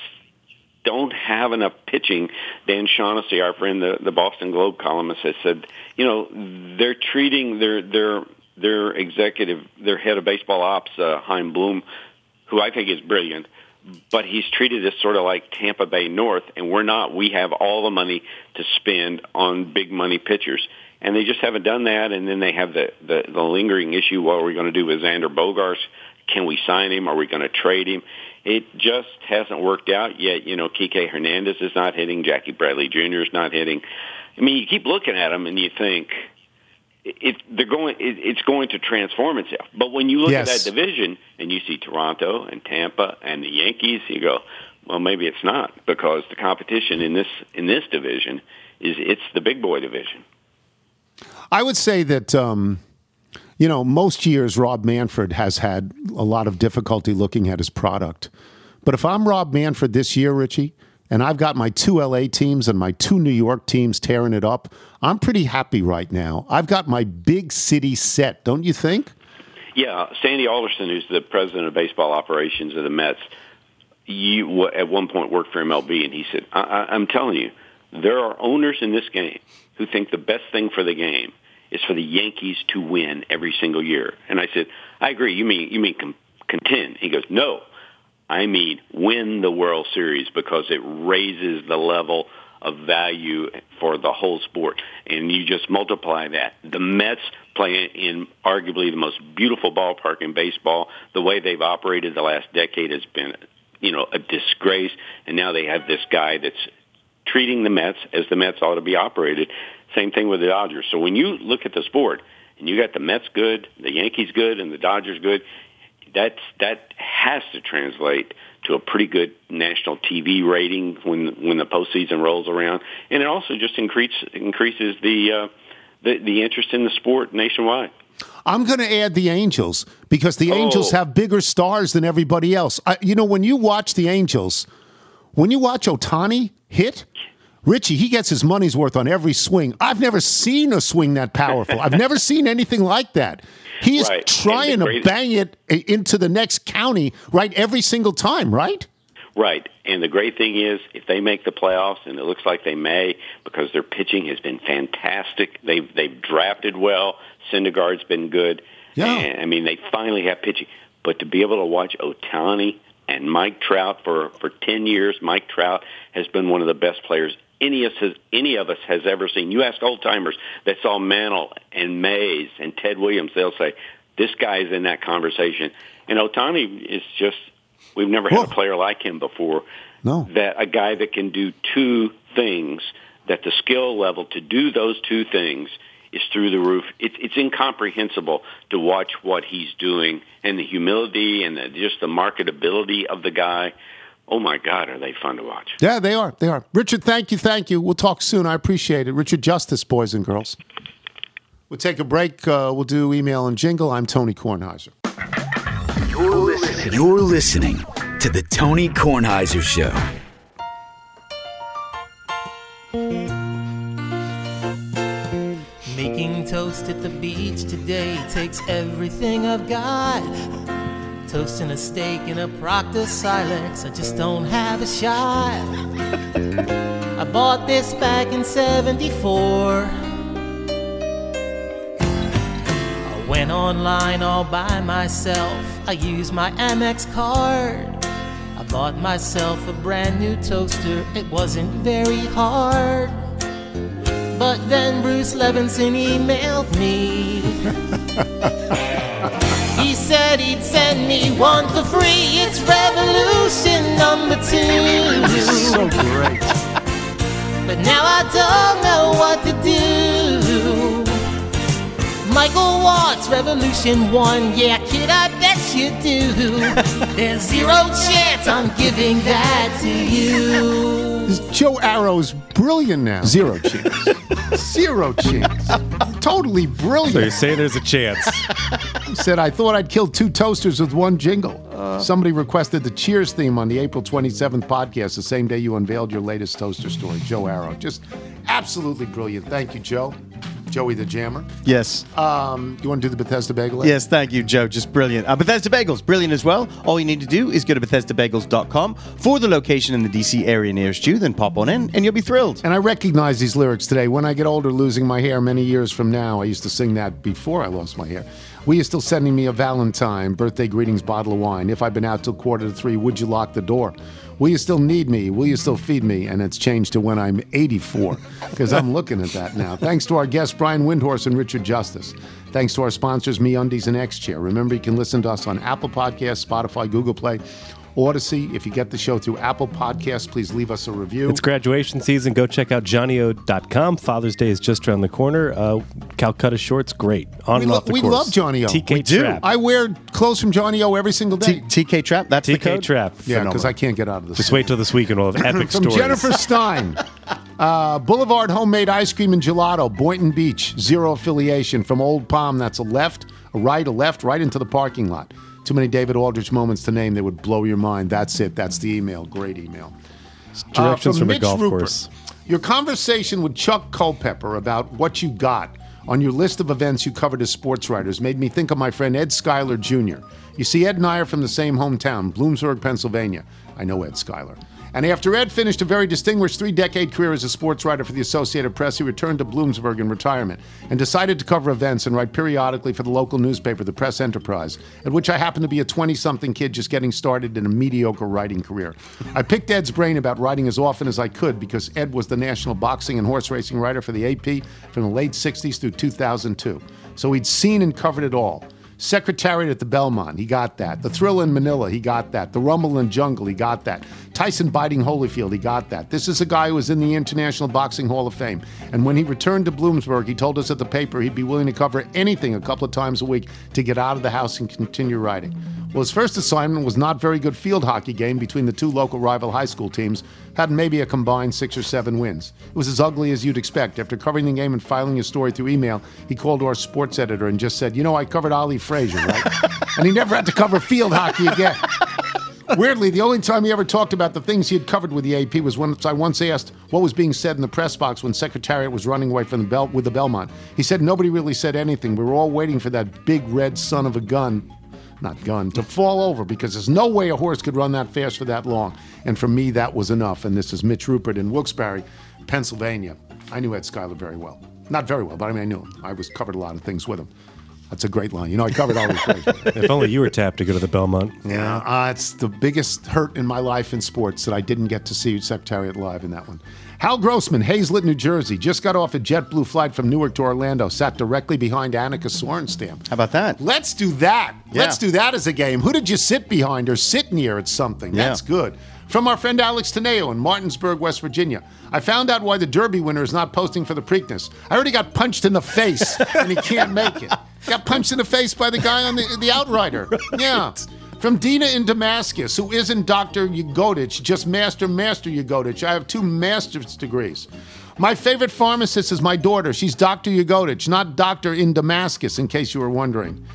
don't have enough pitching. Dan Shaughnessy, our friend, the, the Boston Globe columnist, has said, you know, they're treating their their their executive, their head of baseball ops, uh, Chaim Bloom, who I think is brilliant, but he's treated us sort of like Tampa Bay North, and we're not. We have all the money to spend on big money pitchers, and they just haven't done that. And then they have the the, the lingering issue: what are we going to do with Xander Bogaerts? Can we sign him? Are we going to trade him? It just hasn't worked out yet. You know, Kike Hernandez is not hitting. Jackie Bradley Jr. is not hitting. I mean, you keep looking at them and you think it, they're going. It, it's going to transform itself. But when you look Yes. at that division and you see Toronto and Tampa and the Yankees, you go, well, maybe it's not because the competition in this in this division is it's the big boy division. I would say that, um, you know, most years Rob Manfred has had a lot of difficulty looking at his product. But if I'm Rob Manfred this year, Richie, and I've got my two LA teams and my two New York teams tearing it up, I'm pretty happy right now. I've got my big city set, don't you think? Yeah, Sandy Alderson, who's the president of baseball operations of the Mets, you at one point worked for MLB, and he said, I- "I'm telling you, there are owners in this game who think the best thing for the game is for the Yankees to win every single year." And I said, "I agree. You mean you mean com- contend?" He goes, "No, I mean win the World Series because it raises the level of value for the whole sport. And you just multiply that. The Mets play in arguably the most beautiful ballpark in baseball. The way they've operated the last decade has been, you know, a disgrace. And now they have this guy that's treating the Mets as the Mets ought to be operated. Same thing with the Dodgers. So when you look at the sport and you got the Mets good, the Yankees good, and the Dodgers good, that's that has to translate to a pretty good national TV rating when when the postseason rolls around, and it also just increase, increases the uh, the, the interest in the sport nationwide. I'm going to add the Angels because the Angels Oh. have bigger stars than everybody else. I, you know, when you watch the Angels, when you watch Ohtani hit, Richie, he gets his money's worth on every swing. I've never seen a swing that powerful. I've never seen anything like that. He is Right. Trying to bang it eh, into the next county right every single time, right? Right. And the great thing is, if they make the playoffs, and it looks like they may, because their pitching has been fantastic. They've they've drafted well. Syndergaard's been good. Yeah. And, I mean, they finally have pitching. But to be able to watch Ohtani and Mike Trout for for ten years, Mike Trout has been one of the best players any of us has, any of us has ever seen. You ask old timers that saw Mantle and Mays and Ted Williams, they'll say this guy's in that conversation. And Ohtani is just we've never had a player like him before. No. That a guy that can do two things, that the skill level to do those two things is through the roof. It's it's incomprehensible to watch what he's doing and the humility and the, just the marketability of the guy. Oh my God, are they fun to watch? Yeah, they are. They are. Richard, thank you. Thank you. We'll talk soon. I appreciate it. Richard Justice, boys and girls. We'll take a break. Uh, we'll do email and jingle. I'm Tony Kornheiser. You're listening. You're listening to the Tony Kornheiser Show. Making toast at the beach today takes everything I've got. Toasting a steak in a Proctor Silex, I just don't have a shot. I bought this back in 74. I went online all by myself. I used my Amex card. I bought myself a brand new toaster. It wasn't very hard. But then Bruce Levinson emailed me. said he'd send me one for free. It's revolution number two. This is So great. But now I don't know what to do. Michael Watts, Revolution 1. Yeah, kid, I bet you do. There's zero chance I'm giving that to you. Joe Arrow's brilliant now. Zero chance. Zero chance. Totally brilliant. So you say there's a chance. He said, I thought I'd kill two toasters with one jingle. Uh. Somebody requested the Cheers theme on the April 27th podcast, the same day you unveiled your latest toaster story, Joe Arrow. Just absolutely brilliant. Thank you, Joe. Joey the Jammer. Yes. Um, you want to do the Bethesda Bagel? Yes, thank you, Joe. Just brilliant. Uh, Bethesda Bagels, brilliant as well. All you need to do is go to BethesdaBagels.com for the location in the DC area nearest you, then pop on in and you'll be thrilled. And I recognize these lyrics today. When I get older, losing my hair many years from now, I used to sing that before I lost my hair. Will you still sending me a Valentine, birthday greetings, bottle of wine? If I've been out till quarter to three, would you lock the door? Will you still need me? Will you still feed me? And it's changed to when I'm 84, because I'm looking at that now. Thanks to our guests, Brian Windhorst and Richard Justice. Thanks to our sponsors, MeUndies and X Chair. Remember, you can listen to us on Apple Podcasts, Spotify, Google Play, Odyssey. If you get the show through Apple Podcasts, please leave us a review. It's graduation season. Go check out johnnyo.com. Father's Day is just around the corner. Uh, Calcutta shorts, great. On we and lo- off the we course. love Johnny O. TK We do. I wear clothes from Johnny O every single day. TK Trap, that's the TK code? Trap. yeah, because I can't get out of this. Just wait till this weekend. We'll have epic from stories. Jennifer Stein. Uh, Boulevard Homemade Ice Cream and Gelato, Boynton Beach, zero affiliation. From Old Palm, that's a left, a right, a left, right into the parking lot. Too many David Aldrich moments to name. that would blow your mind. That's it. That's the email. Great email. Uh, Directions from a golf Rupert. course. Your conversation with Chuck Culpepper about what you got on your list of events you covered as sports writers made me think of my friend Ed Schuyler Jr. You see, Ed and I are from the same hometown, Bloomsburg, Pennsylvania. I know Ed Schuyler. And after Ed finished a very distinguished three decade career as a sports writer for the Associated Press, he returned to Bloomsburg in retirement and decided to cover events and write periodically for the local newspaper, the Press Enterprise, at which I happened to be a 20 something kid just getting started in a mediocre writing career. I picked Ed's brain about writing as often as I could because Ed was the national boxing and horse racing writer for the AP from the late 60s through 2002. So he'd seen and covered it all. Secretariat at the Belmont, he got that. The Thrill in Manila, he got that. The Rumble in Jungle, he got that. Tyson biting Holyfield, he got that. This is a guy who was in the International Boxing Hall of Fame. And when he returned to Bloomsburg, he told us at the paper he'd be willing to cover anything a couple of times a week to get out of the house and continue writing. Well, his first assignment was not very good field hockey game between the two local rival high school teams, had maybe a combined six or seven wins. It was as ugly as you'd expect. After covering the game and filing his story through email, he called our sports editor and just said, You know, I covered Ali Frazier, right? and he never had to cover field hockey again. Weirdly, the only time he ever talked about the things he had covered with the AP was when I once asked what was being said in the press box when Secretariat was running away from the Bel- with the Belmont. He said nobody really said anything. We were all waiting for that big red son of a gun, not gun, to fall over because there's no way a horse could run that fast for that long. And for me, that was enough. And this is Mitch Rupert in Wilkes-Barre, Pennsylvania. I knew Ed Schuyler very well. Not very well, but I mean, I knew him. I was covered a lot of things with him. That's a great line. You know, I covered all these If only you were tapped to go to the Belmont. Yeah, uh, it's the biggest hurt in my life in sports that I didn't get to see Secretariat live in that one. Hal Grossman, Hazlet, New Jersey, just got off a JetBlue flight from Newark to Orlando, sat directly behind Annika Sorenstam. How about that? Let's do that. Let's do that as a game. Who did you sit behind or sit near at something? Yeah. That's good. From our friend Alex Teneo in Martinsburg, West Virginia. I found out why the Derby winner is not posting for the Preakness. I already got punched in the face and he can't make it. Got punched in the face by the guy on the, the outrider. Yeah. From Dina in Damascus, who isn't Dr. Yagodich, just Master Master Yagodich. I have two master's degrees. My favorite pharmacist is my daughter. She's Dr. Yagodich, not Doctor in Damascus, in case you were wondering.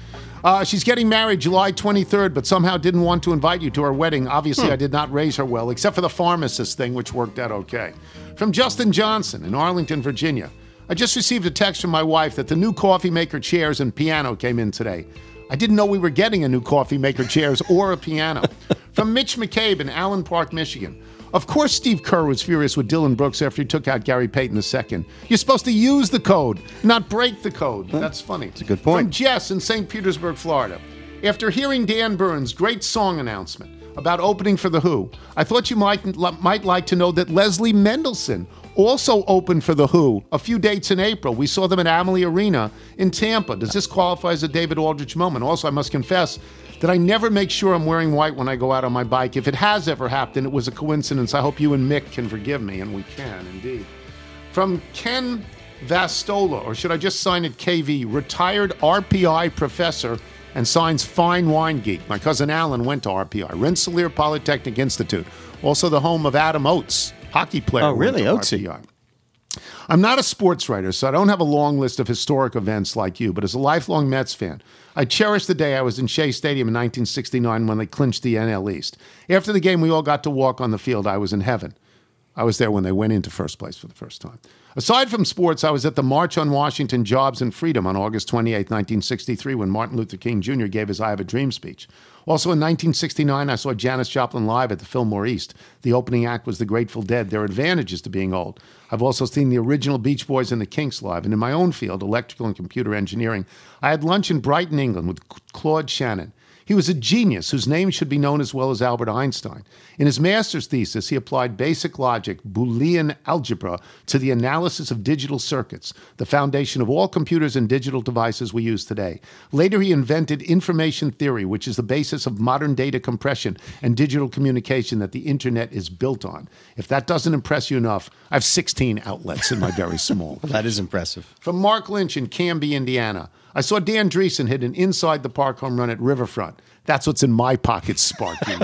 Uh, she's getting married July 23rd, but somehow didn't want to invite you to her wedding. Obviously, I did not raise her well, except for the pharmacist thing, which worked out okay. From Justin Johnson in Arlington, Virginia. I just received a text from my wife that the new coffee maker chairs and piano came in today. I didn't know we were getting a new coffee maker chairs or a piano. From Mitch McCabe in Allen Park, Michigan. Of course, Steve Kerr was furious with Dillon Brooks after he took out Gary Payton II. You're supposed to use the code, not break the code. That's funny. It's a good point. From Jess in St. Petersburg, Florida. After hearing Dan Burns' great song announcement about opening for The Who, I thought you might, might like to know that Leslie Mendelson also opened for The Who a few dates in April. We saw them at Amalie Arena in Tampa. Does this qualify as a David Aldrich moment? Also, I must confess that I never make sure I'm wearing white when I go out on my bike. If it has ever happened, it was a coincidence. I hope you and Mick can forgive me, and we can indeed. From Ken Vastola, or should I just sign it KV, retired RPI professor and signs Fine Wine Geek. My cousin Alan went to RPI, Rensselaer Polytechnic Institute, also the home of Adam Oates, hockey player. Oh, really? to Oatesy. I'm not a sports writer, so I don't have a long list of historic events like you, but as a lifelong Mets fan, I cherish the day I was in Shea Stadium in 1969 when they clinched the NL East. After the game, we all got to walk on the field. I was in heaven. I was there when they went into first place for the first time. Aside from sports, I was at the March on Washington Jobs and Freedom on August 28, 1963, when Martin Luther King Jr. gave his I Have a Dream speech. Also in 1969, I saw Janis Joplin live at the Fillmore East. The opening act was the Grateful Dead. There are advantages to being old. I've also seen the original Beach Boys and the Kinks live. And in my own field, electrical and computer engineering, I had lunch in Brighton, England with Claude Shannon. He was a genius whose name should be known as well as Albert Einstein. In his master's thesis, he applied basic logic, Boolean algebra, to the analysis of digital circuits, the foundation of all computers and digital devices we use today. Later, he invented information theory, which is the basis of modern data compression and digital communication that the internet is built on. If that doesn't impress you enough, I have 16 outlets in my very small. That is impressive. From Mark Lynch in Canby, Indiana. I saw Dan Driessen hit an inside the park home run at Riverfront. That's what's in my pocket, Sparky.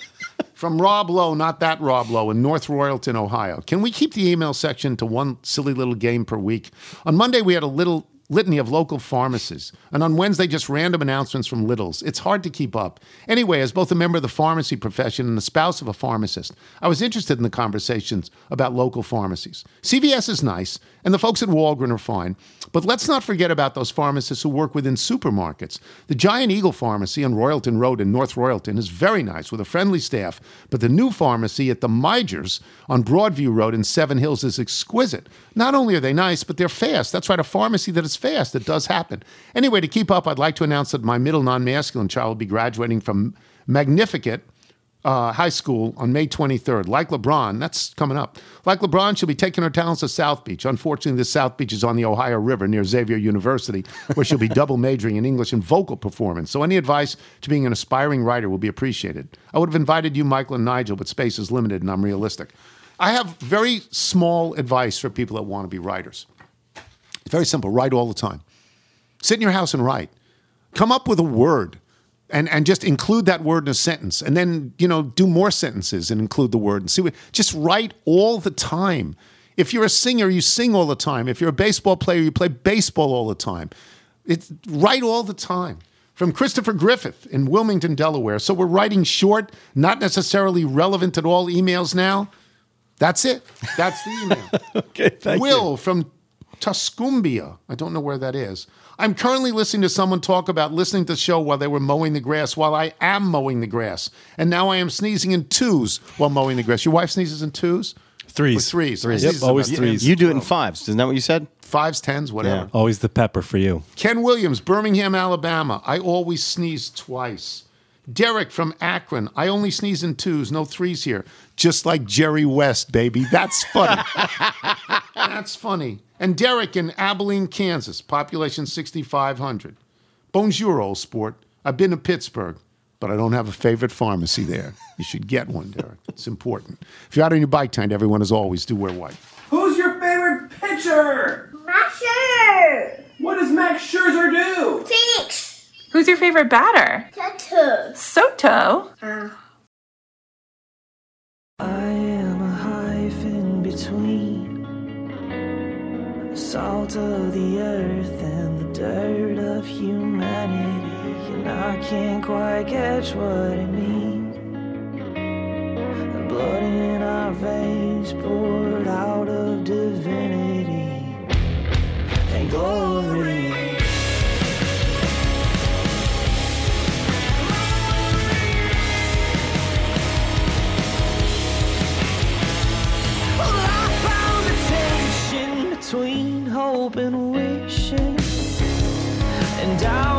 From Rob Lowe, not that Rob Lowe, in North Royalton, Ohio. Can we keep the email section to one silly little game per week? On Monday, we had a little litany of local pharmacies. And on Wednesday, just random announcements from Littles. It's hard to keep up. Anyway, as both a member of the pharmacy profession and the spouse of a pharmacist, I was interested in the conversations about local pharmacies. CVS is nice, and the folks at Walgren are fine, but let's not forget about those pharmacists who work within supermarkets. The Giant Eagle Pharmacy on Royalton Road in North Royalton is very nice with a friendly staff, but the new pharmacy at the Meijer's on Broadview Road in Seven Hills is exquisite. Not only are they nice, but they're fast. That's right, a pharmacy that is fast. It does happen. Anyway, to keep up, I'd like to announce that my middle non masculine child will be graduating from Magnificat uh, High School on May 23rd. Like LeBron, that's coming up. Like LeBron, she'll be taking her talents to South Beach. Unfortunately, the South Beach is on the Ohio River near Xavier University, where she'll be double majoring in English and vocal performance. So, any advice to being an aspiring writer will be appreciated. I would have invited you, Michael, and Nigel, but space is limited and I'm realistic. I have very small advice for people that want to be writers. It's very simple write all the time. Sit in your house and write. Come up with a word and, and just include that word in a sentence. And then, you know, do more sentences and include the word and see what, just write all the time. If you're a singer, you sing all the time. If you're a baseball player, you play baseball all the time. It's write all the time. From Christopher Griffith in Wilmington, Delaware. So we're writing short, not necessarily relevant at all emails now. That's it. That's the email. okay, thank you. Will from Tuscumbia. I don't know where that is. I'm currently listening to someone talk about listening to the show while they were mowing the grass while I am mowing the grass. And now I am sneezing in twos while mowing the grass. Your wife sneezes in twos? Threes. Or threes. Threes. Yep, always about threes. You do it in fives. Isn't that what you said? Fives, tens, whatever. Always the pepper for you. Ken Williams, Birmingham, Alabama. I always sneeze twice. Derek from Akron. I only sneeze in twos, no threes here. Just like Jerry West, baby. That's funny. That's funny. And Derek in Abilene, Kansas. Population 6,500. Bonjour, old sport. I've been to Pittsburgh, but I don't have a favorite pharmacy there. You should get one, Derek. It's important. If you're out on your bike tent, everyone, as always, do wear white. Who's your favorite pitcher? Max Scherzer. What does Max Scherzer do? Phoenix. Who's your favorite batter? Tattoo. Soto. Uh, I am a hyphen between the salt of the earth and the dirt of humanity, and I can't quite catch what it means. The blood in our veins poured out of divinity and glory. And wishing, and doubting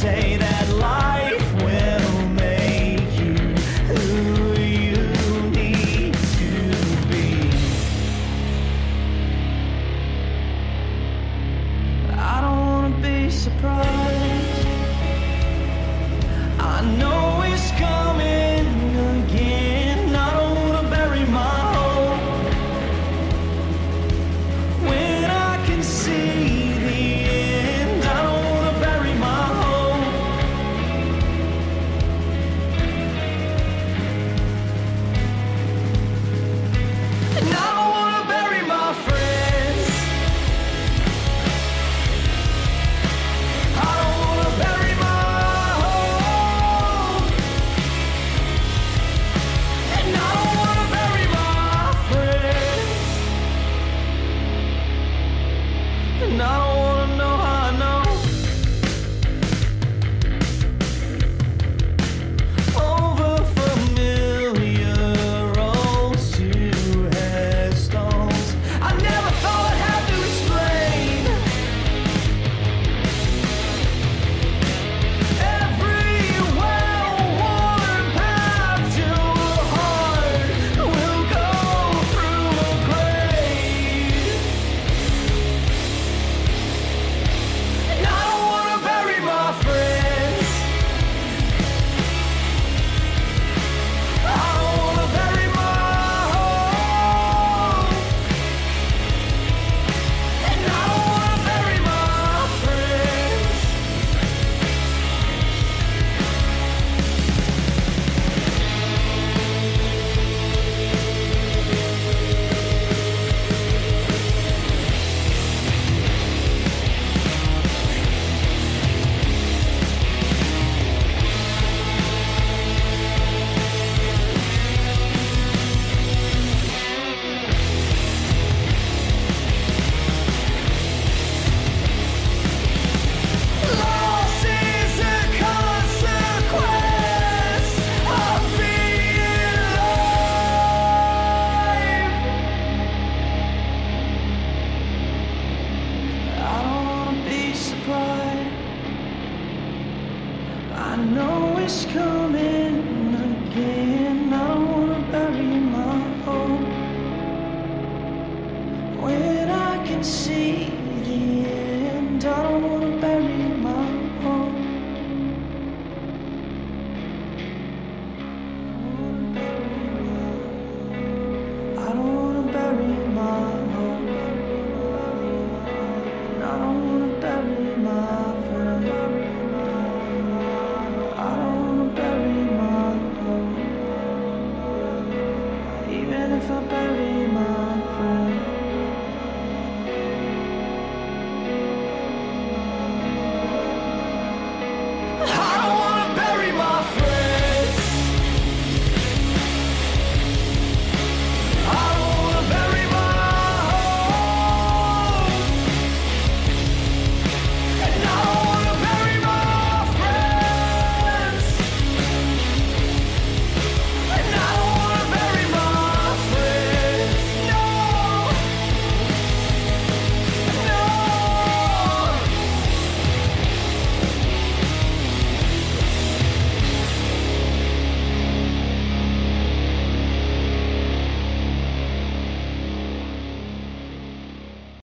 say that life